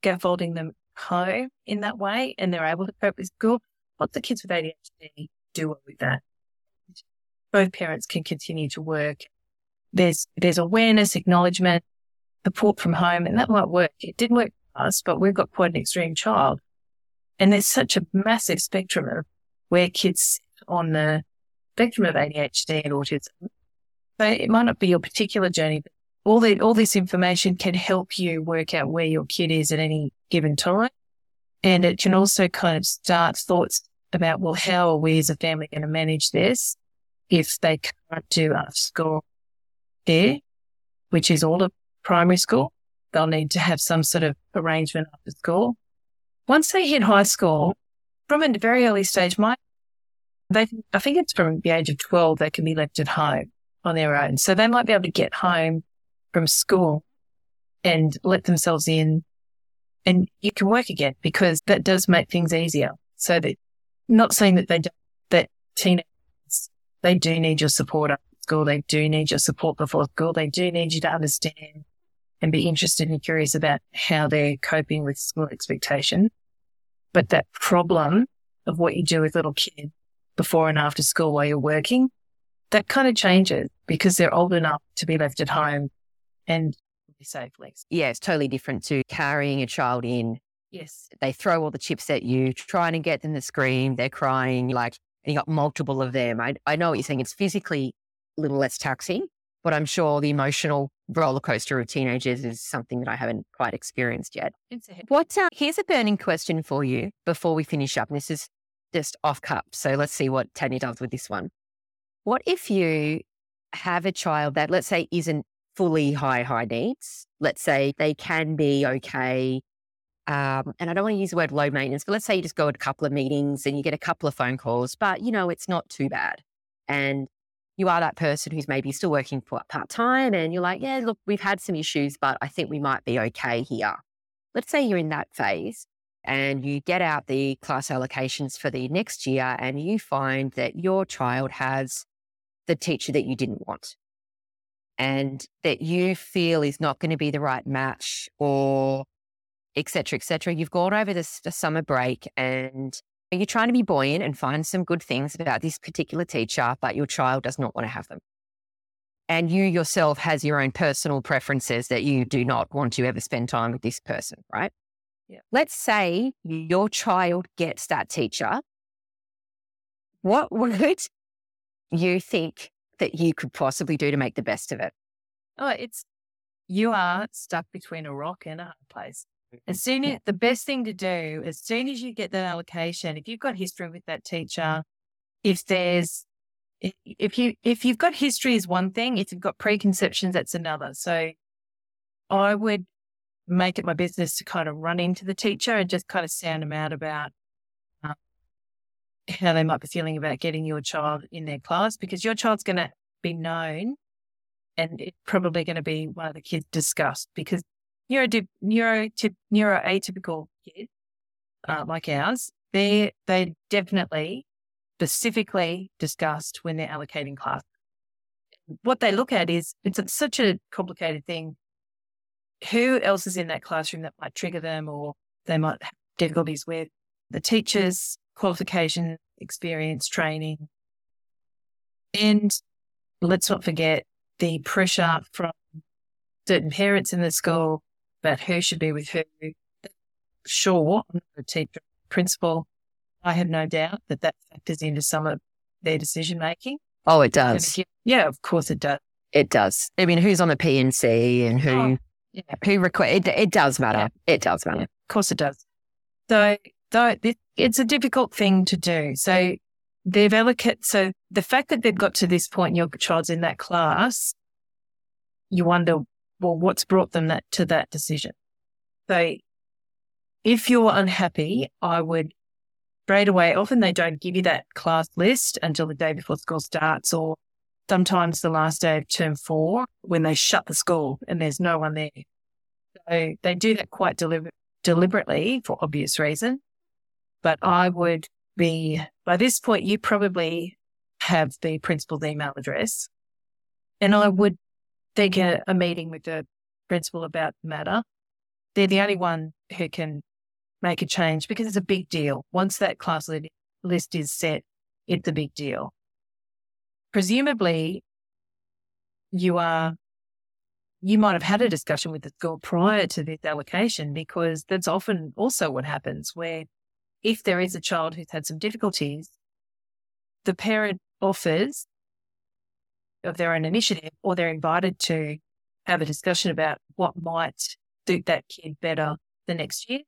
scaffolding them home in that way and they're able to cope with school, what the kids with ADHD do with that. Both parents can continue to work. There's, there's awareness, acknowledgement, support from home, and that might work. It did work for us, but we've got quite an extreme child. And there's such a massive spectrum of where kids on the spectrum of ADHD and autism. So it might not be your particular journey, but all the, all this information can help you work out where your kid is at any given time. And it can also kind of start thoughts about, well, how are we as a family going to manage this if they can't do after school care, which is all of primary school. They'll need to have some sort of arrangement after school. Once they hit high school, from a very early stage, my they, I think it's from the age of 12, they can be left at home on their own. So they might be able to get home from school and let themselves in and you can work again because that does make things easier. So that not saying that they don't, that teenagers, they do need your support at school. They do need your support before school. They do need you to understand and be interested and curious about how they're coping with school expectation. But that problem of what you do with little kids before and after school while you're working, that kind of changes because they're old enough to be left at home and safely. Yeah, it's totally different to carrying a child in. Yes. They throw all the chips at you, trying to get them to scream. They're crying, like, and you got multiple of them. I, I know what you're saying. It's physically a little less taxing, but I'm sure the emotional roller coaster of teenagers is something that I haven't quite experienced yet. What? Uh, here's a burning question for you before we finish up. And this is just off cup. So let's see what Tania does with this one. What if you have a child that, let's say, isn't fully high, high needs. Let's say they can be okay. Um, and I don't want to use the word low maintenance, but let's say you just go to a couple of meetings and you get a couple of phone calls, but you know, it's not too bad. And you are that person who's maybe still working part time and you're like, yeah, look, we've had some issues, but I think we might be okay here. Let's say you're in that phase and you get out the class allocations for the next year and you find that your child has the teacher that you didn't want and that you feel is not going to be the right match or et cetera, et cetera. You've gone over this the summer break and you're trying to be buoyant and find some good things about this particular teacher, but your child does not want to have them. And you yourself has your own personal preferences that you do not want to ever spend time with this person, right? Yeah. Let's say your child gets that teacher. What would you think that you could possibly do to make the best of it? Oh, it's you are stuck between a rock and a hard place. As soon as the best thing to do, as soon as you get that allocation, if you've got history with that teacher, if there's if you if you've got history is one thing, if you've got preconceptions, that's another. So I would make it my business to kind of run into the teacher and just kind of sound them out about how they might be feeling about getting your child in their class because your child's going to be known and it's probably going to be one of the kids discussed because neuro, neuro, neuro atypical kids uh, like ours, they they definitely specifically discussed when they're allocating class. What they look at is it's such a complicated thing. Who else is in that classroom that might trigger them or they might have difficulties with? The teachers, qualification, experience, training. And let's not forget the pressure from certain parents in the school about who should be with who. Sure, I'm not a teacher, principal. I have no doubt that that factors into some of their decision making. Oh, it does. Yeah, of course it does. It does. I mean, who's on the P&C and who oh, yeah. who request it, it does matter. Yeah. It does matter. Yeah, of course it does. So though it's a difficult thing to do. So they've allocated, so the fact that they've got to this point, your child's in that class, you wonder, well, what's brought them that to that decision? So if you're unhappy, I would straight away, often they don't give you that class list until the day before school starts or sometimes the last day of term four when they shut the school and there's no one there. So they do that quite deliber- deliberately for obvious reason. But I would be, by this point, you probably have the principal's email address. And I mm-hmm. would think a, a meeting with the principal about the matter. They're the only one who can make a change because it's a big deal. Once that class list is set, it's a big deal. Presumably, you are you might have had a discussion with the school prior to this allocation because that's often also what happens where if there is a child who's had some difficulties, the parent offers of their own initiative or they're invited to have a discussion about what might suit that kid better the next year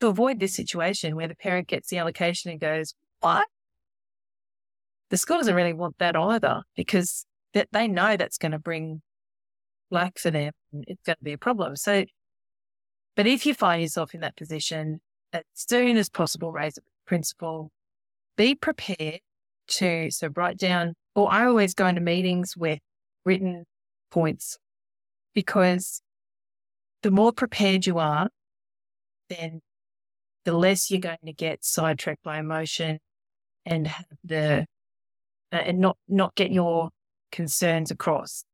to avoid this situation where the parent gets the allocation and goes, what? The school doesn't really want that either because that they know that's going to bring lack for them. It's going to be a problem. So, but if you find yourself in that position, as soon as possible, raise a principal, be prepared to, so write down, or I always go into meetings with written points because the more prepared you are, then the less you're going to get sidetracked by emotion and have the uh, and not not get your concerns across.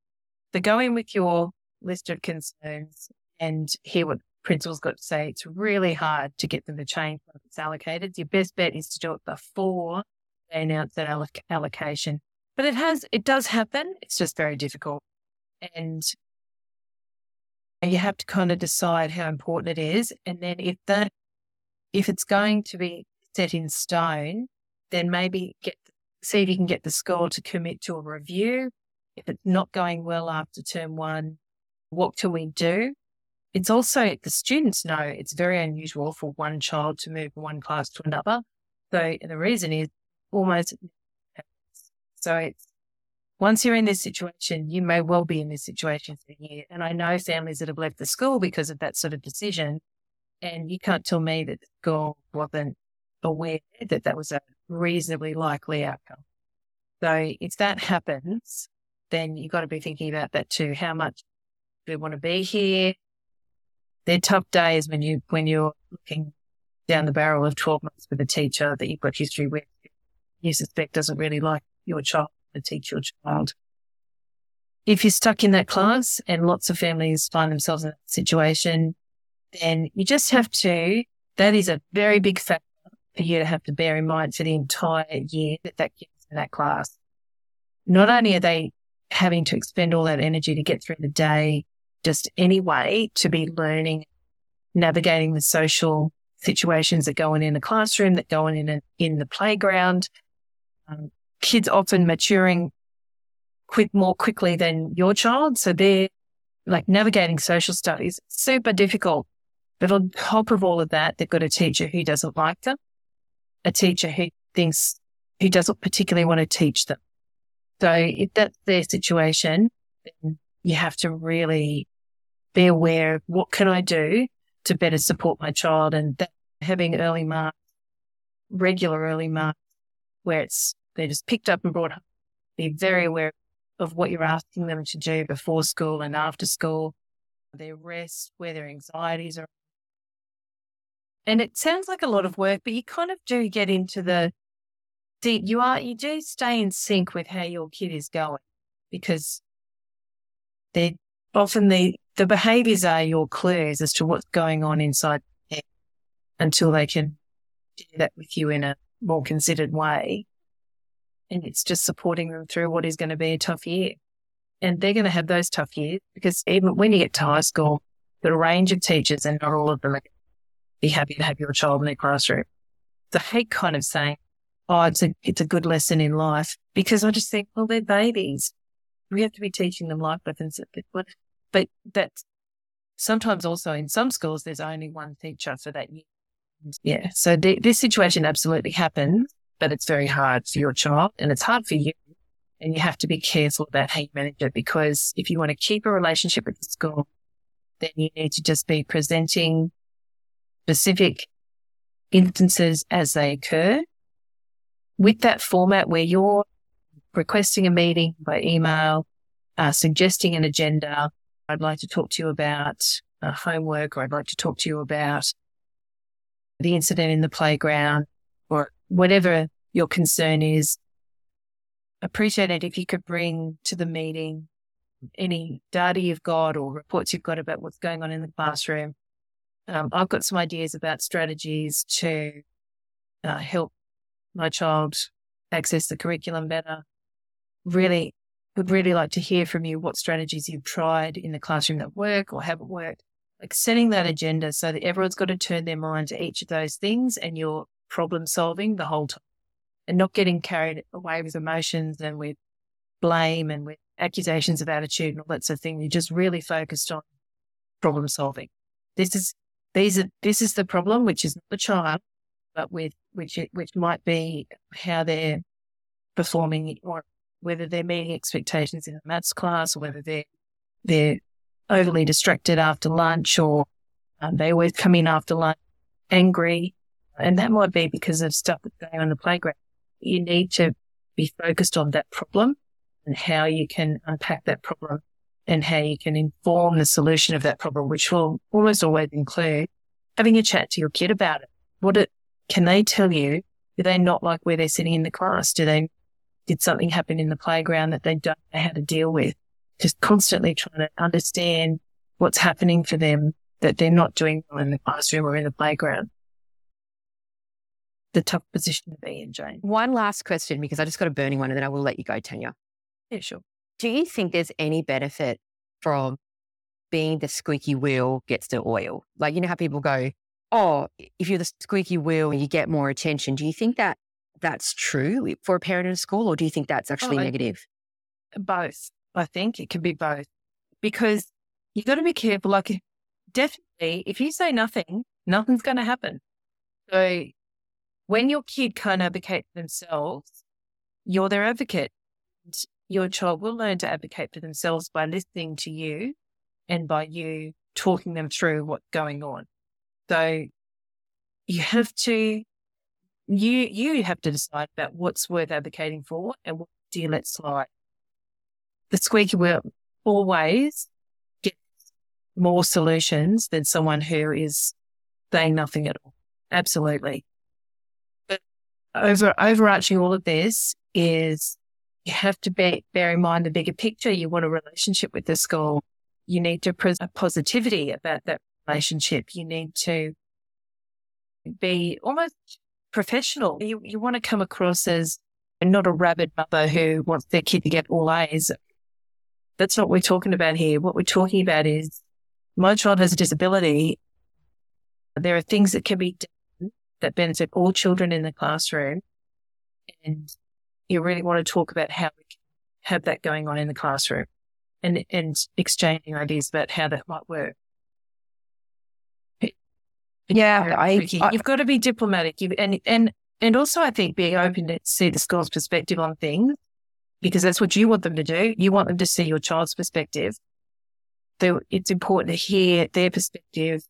So go in with your list of concerns and hear what principal's got to say. It's really hard to get them to change what it's allocated. Your best bet is to do it before they announce that alloc- allocation. But it has, it does happen. It's just very difficult. And you have to kind of decide how important it is. And then if that, if it's going to be set in stone, then maybe get, see if you can get the school to commit to a review. If it's not going well after term one, what can we do? It's also, the students know it's very unusual for one child to move from one class to another. So the reason is almost, so it's once you're in this situation, you may well be in this situation for a year. And I know families that have left the school because of that sort of decision. And you can't tell me that the school wasn't aware that that was a reasonably likely outcome. So if that happens, then you've got to be thinking about that too. How much do we want to be here? They're tough days when you, when you're looking down the barrel of 12 months with a teacher that you've got history with, you suspect doesn't really like your child to teach your child. If you're stuck in that class and lots of families find themselves in that situation, then you just have to, that is a very big factor for you to have to bear in mind for the entire year that that kid's in that class. Not only are they having to expend all that energy to get through the day, just any way to be learning, navigating the social situations that go on in the classroom, that go on in, a, in the playground, um, kids often maturing quick more quickly than your child. So they're like navigating social studies, super difficult. But on top of all of that, they've got a teacher who doesn't like them, a teacher who thinks, who doesn't particularly want to teach them. So if that's their situation, you have to really be aware of what can I do to better support my child and that having early marks, regular early marks where it's they're just picked up and brought home. Be very mm. aware of what you're asking them to do before school and after school, their rest, where their anxieties are. And it sounds like a lot of work, but you kind of do get into the deep. You are, you do stay in sync with how your kid is going because they're often the, the behaviors are your clues as to what's going on inside until they can do that with you in a more considered way and it's just supporting them through what is going to be a tough year. And they're going to have those tough years because even when you get to high school, the range of teachers and not all of them are be happy to have your child in their classroom. The hate kind of saying, Oh, it's a, it's a good lesson in life because I just think, well, they're babies. We have to be teaching them life lessons. But, but that's sometimes also in some schools, there's only one teacher for that year. Yeah. So th- this situation absolutely happens but it's very hard for your child and it's hard for you. And you have to be careful about how you manage it because if you want to keep a relationship with the school, then you need to just be presenting specific instances as they occur with that format where you're requesting a meeting by email, uh, suggesting an agenda. I'd like to talk to you about uh, homework or I'd like to talk to you about the incident in the playground or whatever your concern is, appreciate it if you could bring to the meeting any data you've got or reports you've got about what's going on in the classroom. Um, I've got some ideas about strategies to uh, help my child access the curriculum better. Really would really like to hear from you what strategies you've tried in the classroom that work or haven't worked. Like setting that agenda so that everyone's got to turn their mind to each of those things and you're problem solving the whole time and not getting carried away with emotions and with blame and with accusations of attitude and all that sort of thing. You're just really focused on problem solving. This is these are this is the problem, which is not the child, but with which which might be how they're performing or whether they're meeting expectations in a maths class or whether they're they're overly distracted after lunch or um, they always come in after lunch angry. And that might be because of stuff that's going on in the playground. You need to be focused on that problem and how you can unpack that problem and how you can inform the solution of that problem, which will almost always include having a chat to your kid about it. What it, can they tell you? Do they not like where they're sitting in the class? Do they, did something happen in the playground that they don't know how to deal with? Just constantly trying to understand what's happening for them that they're not doing well in the classroom or in the playground. The tough position to be in, Jane. One last question, because I just got a burning one and then I will let you go, Tania. Yeah, sure. Do you think there's any benefit from being the squeaky wheel gets the oil? Like, you know how people go, oh, if you're the squeaky wheel, you get more attention. Do you think that that's true for a parent in a school, or do you think that's oh, actually oh, negative? Both. I think it can be both because you've got to be careful. Like, definitely, if you say nothing, nothing's going to happen. So, when your kid can't advocate for themselves, you're their advocate and your child will learn to advocate for themselves by listening to you and by you talking them through what's going on. So you have to, you, you have to decide about what's worth advocating for and what do you let slide. The squeaky wheel always gets more solutions than someone who is saying nothing at all. Absolutely. But over, overarching all of this is you have to be, bear in mind the bigger picture. You want a relationship with the school. You need to present positivity about that relationship. You need to be almost professional. You, you want to come across as not a rabid mother who wants their kid to get all A's. That's not what we're talking about here. What we're talking about is my child has a disability. There are things that can be done that benefit all children in the classroom. And you really want to talk about how we can have that going on in the classroom and, and exchanging ideas about how that might work. Yeah, I, I, you've got to be diplomatic you, and, and, and also I think being open to see the school's perspective on things because that's what you want them to do. You want them to see your child's perspective. So it's important to hear their perspective,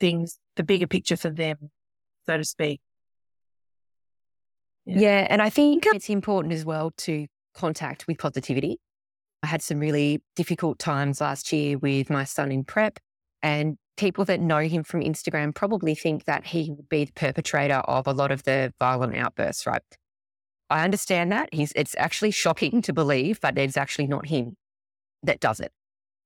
things, the bigger picture for them, so to speak. Yeah. yeah. And I think it's important as well to contact with positivity. I had some really difficult times last year with my son in prep, and people that know him from Instagram probably think that he would be the perpetrator of a lot of the violent outbursts, right? I understand that. He's, it's actually shocking to believe, but it's actually not him that does it.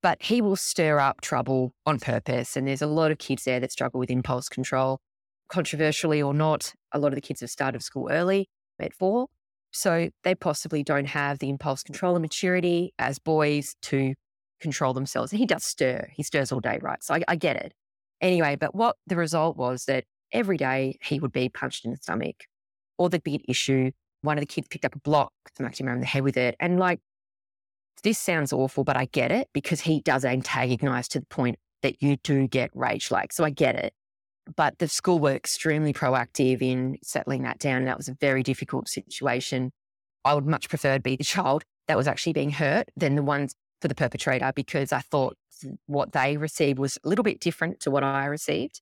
But he will stir up trouble on purpose. And there's a lot of kids there that struggle with impulse control controversially or not, a lot of the kids have started school early at four. So they possibly don't have the impulse control and maturity as boys to control themselves. He does stir, he stirs all day, right? So I, I get it. Anyway, but what the result was that every day he would be punched in the stomach or there'd be an issue. One of the kids picked up a block, smacked him around the head with it. And like, this sounds awful, but I get it because he does antagonize to the point that you do get rage like. So I get it. But the school were extremely proactive in settling that down. And that was a very difficult situation. I would much prefer to be the child that was actually being hurt than the ones for the perpetrator because I thought what they received was a little bit different to what I received.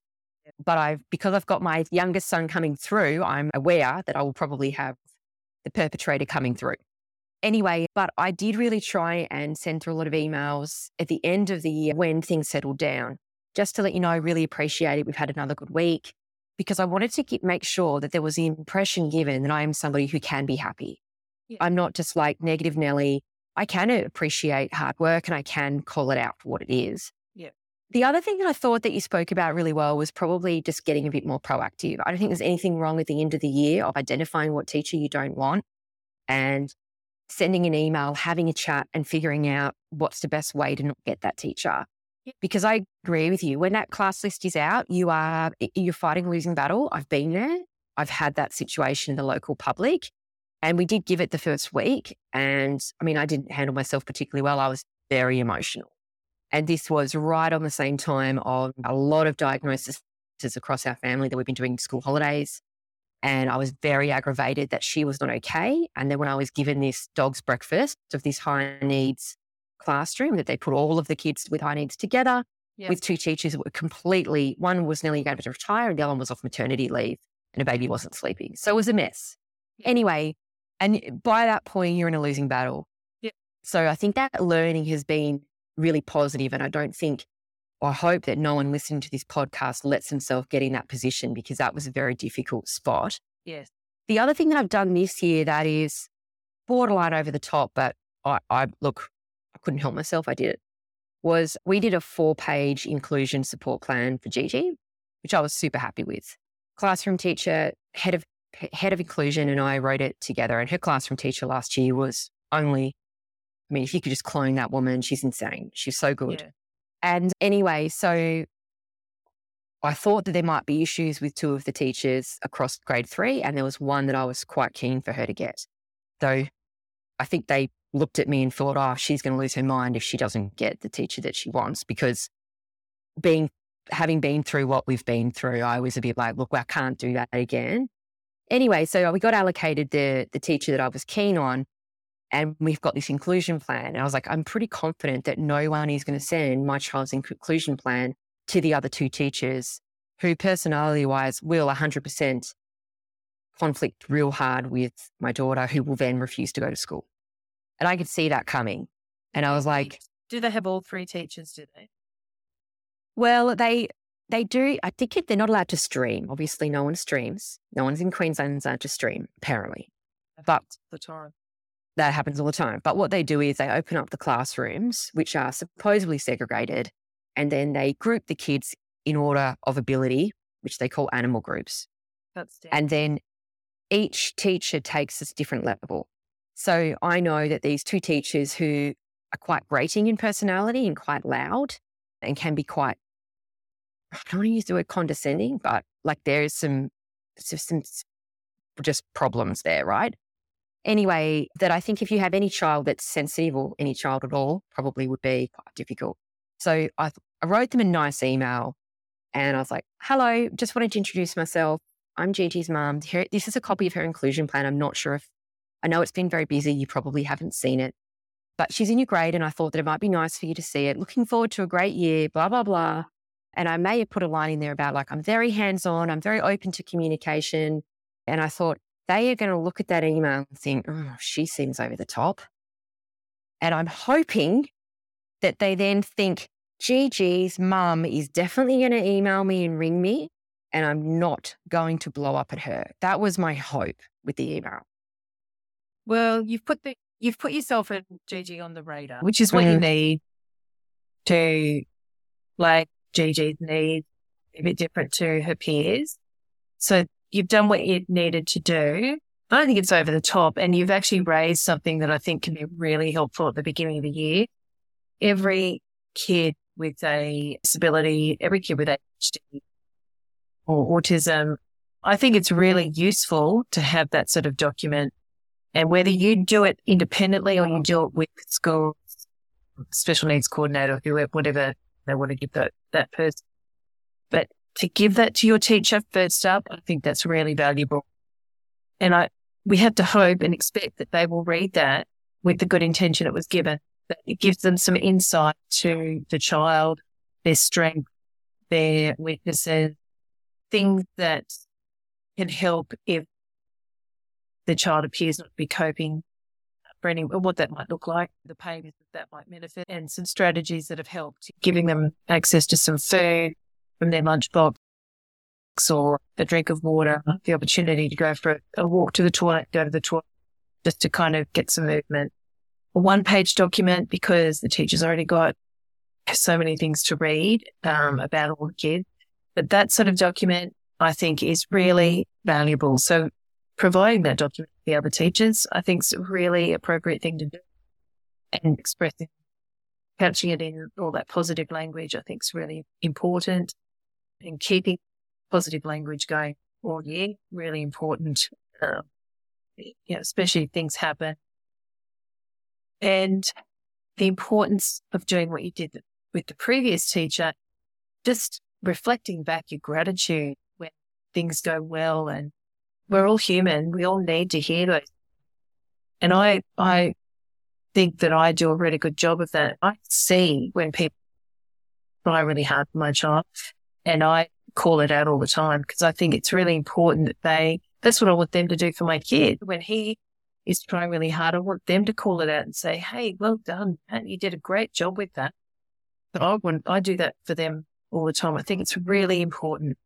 But I've because I've got my youngest son coming through, I'm aware that I will probably have the perpetrator coming through. Anyway, but I did really try and send through a lot of emails at the end of the year when things settled down just to let you know, I really appreciate it. We've had another good week because I wanted to keep, make sure that there was the impression given that I am somebody who can be happy. Yeah. I'm not just like negative Nelly. I can appreciate hard work and I can call it out for what it is. Yeah. The other thing that I thought that you spoke about really well was probably just getting a bit more proactive. I don't think there's anything wrong at the end of the year of identifying what teacher you don't want and sending an email, having a chat, and figuring out what's the best way to not get that teacher. Because I agree with you. When that class list is out, you are you're fighting a losing battle. I've been there. I've had that situation in the local public. And we did give it the first week. And I mean, I didn't handle myself particularly well. I was very emotional. And this was right on the same time of a lot of diagnoses across our family that we've been doing school holidays. And I was very aggravated that she was not okay. And then when I was given this dog's breakfast of this high needs classroom, that they put all of the kids with high needs together yep. with two teachers that were completely, one was nearly going to retire and the other one was off maternity leave and a baby wasn't sleeping. So it was a mess. Anyway, and by that point, you're in a losing battle. Yep. So I think that learning has been really positive, And I don't think, I hope that no one listening to this podcast lets themselves get in that position because that was a very difficult spot. Yes. The other thing that I've done this year that is borderline over the top, but I, I look, I couldn't help myself. I did it. Was we did a four page inclusion support plan for Gigi, which I was super happy with. Classroom teacher, head of head of inclusion, and I wrote it together. And her classroom teacher last year was only I mean, if you could just clone that woman, she's insane. She's so good. Yeah. And anyway, so I thought that there might be issues with two of the teachers across grade three, and there was one that I was quite keen for her to get. Though I think they looked at me and thought, oh, she's going to lose her mind if she doesn't get the teacher that she wants. Because being, having been through what we've been through, I was a bit like, look, I can't do that again. Anyway, so uh, we got allocated the, the teacher that I was keen on and we've got this inclusion plan. And I was like, I'm pretty confident that no one is going to send my child's inclusion plan to the other two teachers who personality wise will 100% conflict real hard with my daughter who will then refuse to go to school. And I could see that coming. And I was like, do they have all three teachers? Do they? Well, they they do. I think they're not allowed to stream. Obviously, no one streams. No one's in Queensland allowed to stream, apparently. But the time that happens all the time. But what they do is they open up the classrooms, which are supposedly segregated, and then they group the kids in order of ability, which they call animal groups. That's and then each teacher takes this different level. So I know that these two teachers who are quite grating in personality and quite loud and can be quite, I don't want to use the word condescending, but like there is some, some just problems there, right? anyway, that I think if you have any child that's sensitive or any child at all, probably would be quite difficult. So I, I wrote them a nice email and I was like, hello, just wanted to introduce myself. I'm Gigi's mum. Here, this is a copy of her inclusion plan. I'm not sure if, I know it's been very busy. You probably haven't seen it, but she's in your grade and I thought that it might be nice for you to see it. Looking forward to a great year, blah, blah, blah. And I may have put a line in there about like, I'm very hands on, I'm very open to communication. And I thought, they are going to look at that email and think, oh, she seems over the top. And I'm hoping that they then think, Gigi's mum is definitely going to email me and ring me, and I'm not going to blow up at her. That was my hope with the email. Well, you've put the you've put yourself and Gigi on the radar, which is what mm. you need to like Gigi's needs a bit different to her peers. So you've done what you needed to do. I don't think it's over the top. And you've actually raised something that I think can be really helpful at the beginning of the year. Every kid with a disability, every kid with ADHD or autism, I think it's really useful to have that sort of document. And whether you do it independently or you do it with school special needs coordinator, whoever, whatever they want to give that, that person. But to give that to your teacher first up, I think that's really valuable. And I, we have to hope and expect that they will read that with the good intention it was given, that it gives them some insight to the child, their strength, their weaknesses, things that can help if the child appears not to be coping any, what that might look like, the pain that that might benefit, and some strategies that have helped, giving them access to some food, from their lunchbox or a drink of water, the opportunity to go for a walk to the toilet, go to the toilet, just to kind of get some movement. A one page document because the teacher's already got so many things to read um, about all the kids. But that sort of document, I think, is really valuable. So providing that document to the other teachers, I think is a really appropriate thing to do. And expressing, couching it in all that positive language, I think is really important. And keeping positive language going all year, really important. Um, know, especially if things happen. And the importance of doing what you did with the previous teacher, just reflecting back your gratitude when things go well and we're all human. We all need to hear those. And I, I think that I do a really good job of that. I see when people try really hard for my child and I call it out all the time because I think it's really important that they, that's what I want them to do for my kid. When he is trying really hard, I want them to call it out and say, Hey, well done. You did a great job with that. But I want, I do that for them all the time. I think it's really important.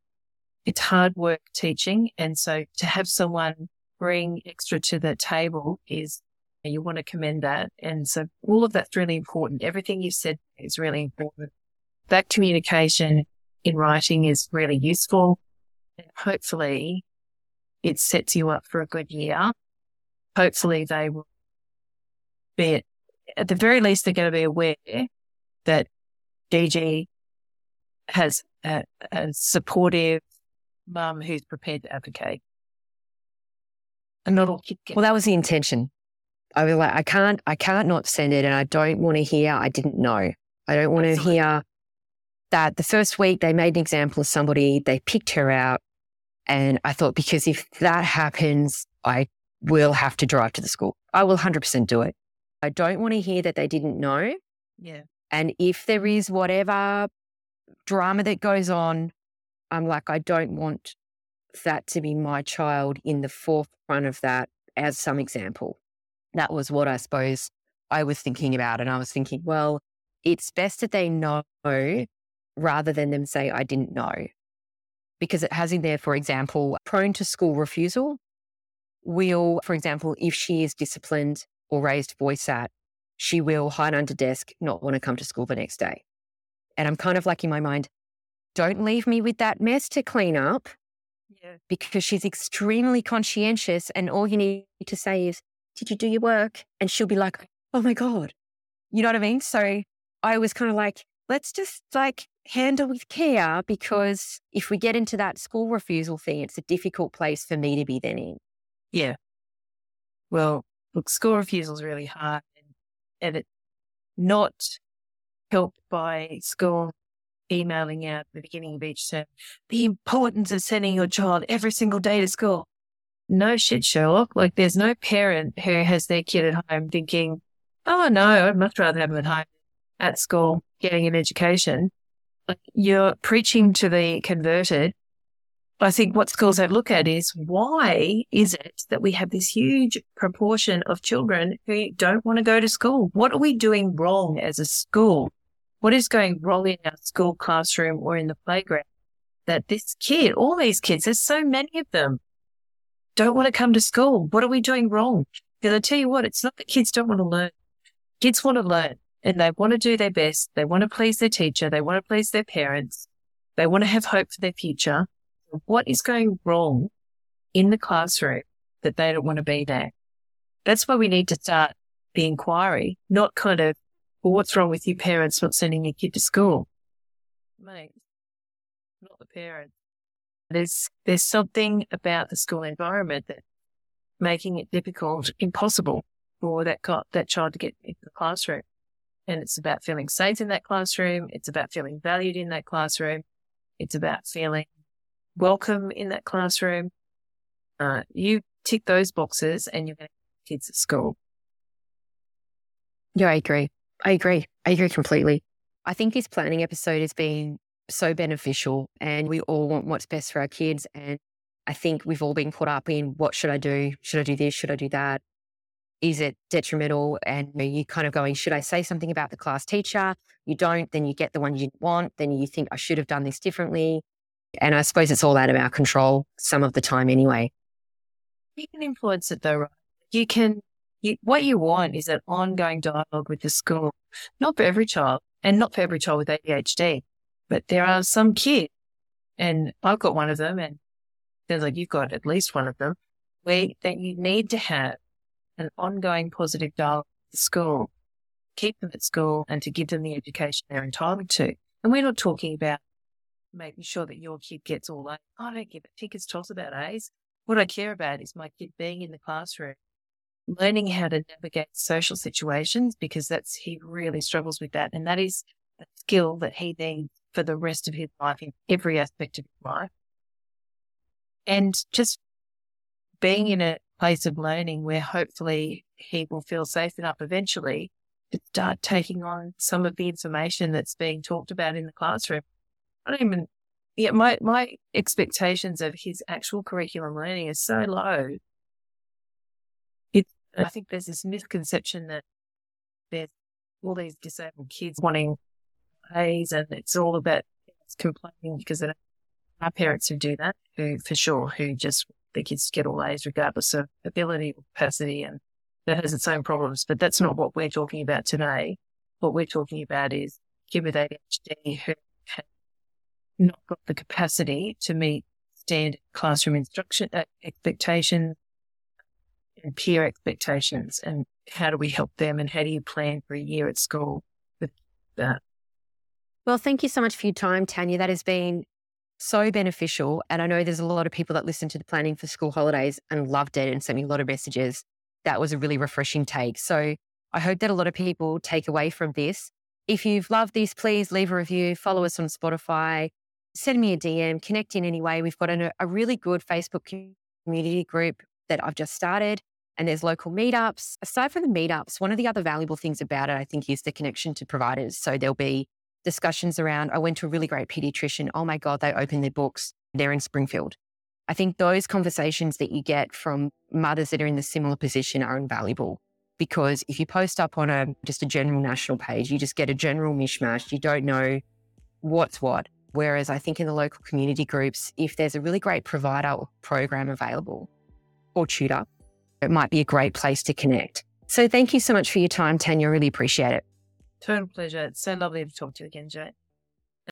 It's hard work teaching. And so to have someone bring extra to the table is you want to commend that. And so all of that's really important. Everything you've said is really important. That communication in writing is really useful. And hopefully it sets you up for a good year. Hopefully they will be at the very least, they're going to be aware that Gigi has a, a supportive mum who's prepared to advocate. And not all kids get Well, that was the intention. I was like, I can't, I can't not send it, and I don't want to hear. I didn't know. I don't want to hear that the first week they made an example of somebody, they picked her out, and I thought because if that happens, I will have to drive to the school. I will 100% do it. I don't want to hear that they didn't know. Yeah. And if there is whatever drama that goes on, I'm like, I don't want that to be my child in the forefront of that as some example. That was what I suppose I was thinking about. And I was thinking, well, it's best that they know rather than them say, I didn't know. Because it has in there, for example, prone to school refusal. Will, for example, if she is disciplined or raised voice at, she will hide under desk, not want to come to school the next day. And I'm kind of like in my mind, don't leave me with that mess to clean up. Yeah. Because she's extremely conscientious. And all you need to say is, Did you do your work? And she'll be like, Oh my God. You know what I mean? So I was kind of like, let's just like handle with care because if we get into that school refusal thing, it's a difficult place for me to be then in. Yeah. Well, look, school refusal is really hard and it's not helped by school emailing out at the beginning of each term the importance of sending your child every single day to school. No shit, Sherlock. Like, there's no parent who has their kid at home thinking, oh, no, I'd much rather have them at home at school getting an education. Like, you're preaching to the converted I think what schools have look at is why is it that we have this huge proportion of children who don't want to go to school? What are we doing wrong as a school? What is going wrong in our school classroom or in the playground? That this kid, all these kids, there's so many of them, don't want to come to school. What are we doing wrong? Because I tell you what, it's not that kids don't want to learn. Kids want to learn and they want to do their best. They want to please their teacher. They want to please their parents. They want to have hope for their future what is going wrong in the classroom that they don't want to be there. That's why we need to start the inquiry, not kind of, well, what's wrong with you parents not sending your kid to school? Mate, not the parents. There's, there's something about the school environment that making it difficult, impossible for that, that child to get into the classroom. And it's about feeling safe in that classroom. It's about feeling valued in that classroom. It's about feeling welcome in that classroom. Uh, you tick those boxes and you're going to kids at school. Yeah, I agree. I agree. I agree completely. I think this planning episode has been so beneficial and we all want what's best for our kids. And I think we've all been caught up in what should I do? Should I do this? Should I do that? Is it detrimental? And you're kind of going, should I say something about the class teacher? You don't, then you get the one you want. Then you think I should have done this differently. And I suppose it's all out of our control some of the time anyway. You can influence it though, right? You can, you, what you want is an ongoing dialogue with the school, not for every child, And not for every child with ADHD, but there are some kids, and I've got one of them, and sounds like you've got at least one of them, where that you need to have an ongoing positive dialogue with the school, keep them at school, and to give them the education they're entitled to. And we're not talking about making sure that your kid gets all A's. I don't give a tinker's toss about A's. What I care about is my kid being in the classroom, learning how to navigate social situations because that's he really struggles with that. And that is a skill that he needs for the rest of his life in every aspect of his life. And just being in a place of learning where hopefully he will feel safe enough eventually to start taking on some of the information that's being talked about in the classroom. I don't even, yeah, my, my expectations of his actual curriculum learning is so low. I think there's this misconception that there's all these disabled kids wanting A's and it's all about complaining because of our parents who do that, who for sure, who just the kids get all A's regardless of ability or capacity and that has its own problems. But that's not what we're talking about today. What we're talking about is kids with ADHD who not got the capacity to meet standard classroom instruction uh, expectations and peer expectations and how do we help them and how do you plan for a year at school with that? Well thank you so much for your time Tania. That has been so beneficial and i know there's a lot of people that listen to the planning for school holidays and loved it and sent me a lot of messages. That was a really refreshing take. So i hope that a lot of people take away from this. If you've loved this please leave a review follow us on spotify send me a DM, connect in any way. We've got a, a really good Facebook community group that I've just started, and there's local meetups. Aside from the meetups, one of the other valuable things about it, I think, is the connection to providers. So there'll be discussions around, I went to a really great pediatrician. Oh my God, they opened their books. They're in Springfield. I think those conversations that you get from mothers that are in the similar position are invaluable because if you post up on a just a general national page, you just get a general mishmash. You don't know what's what. Whereas I think in the local community groups, if there's a really great provider program available or tutor, it might be a great place to connect. So thank you so much for your time, Tania. Really appreciate it. Total pleasure. It's so lovely to talk to you again, Joe.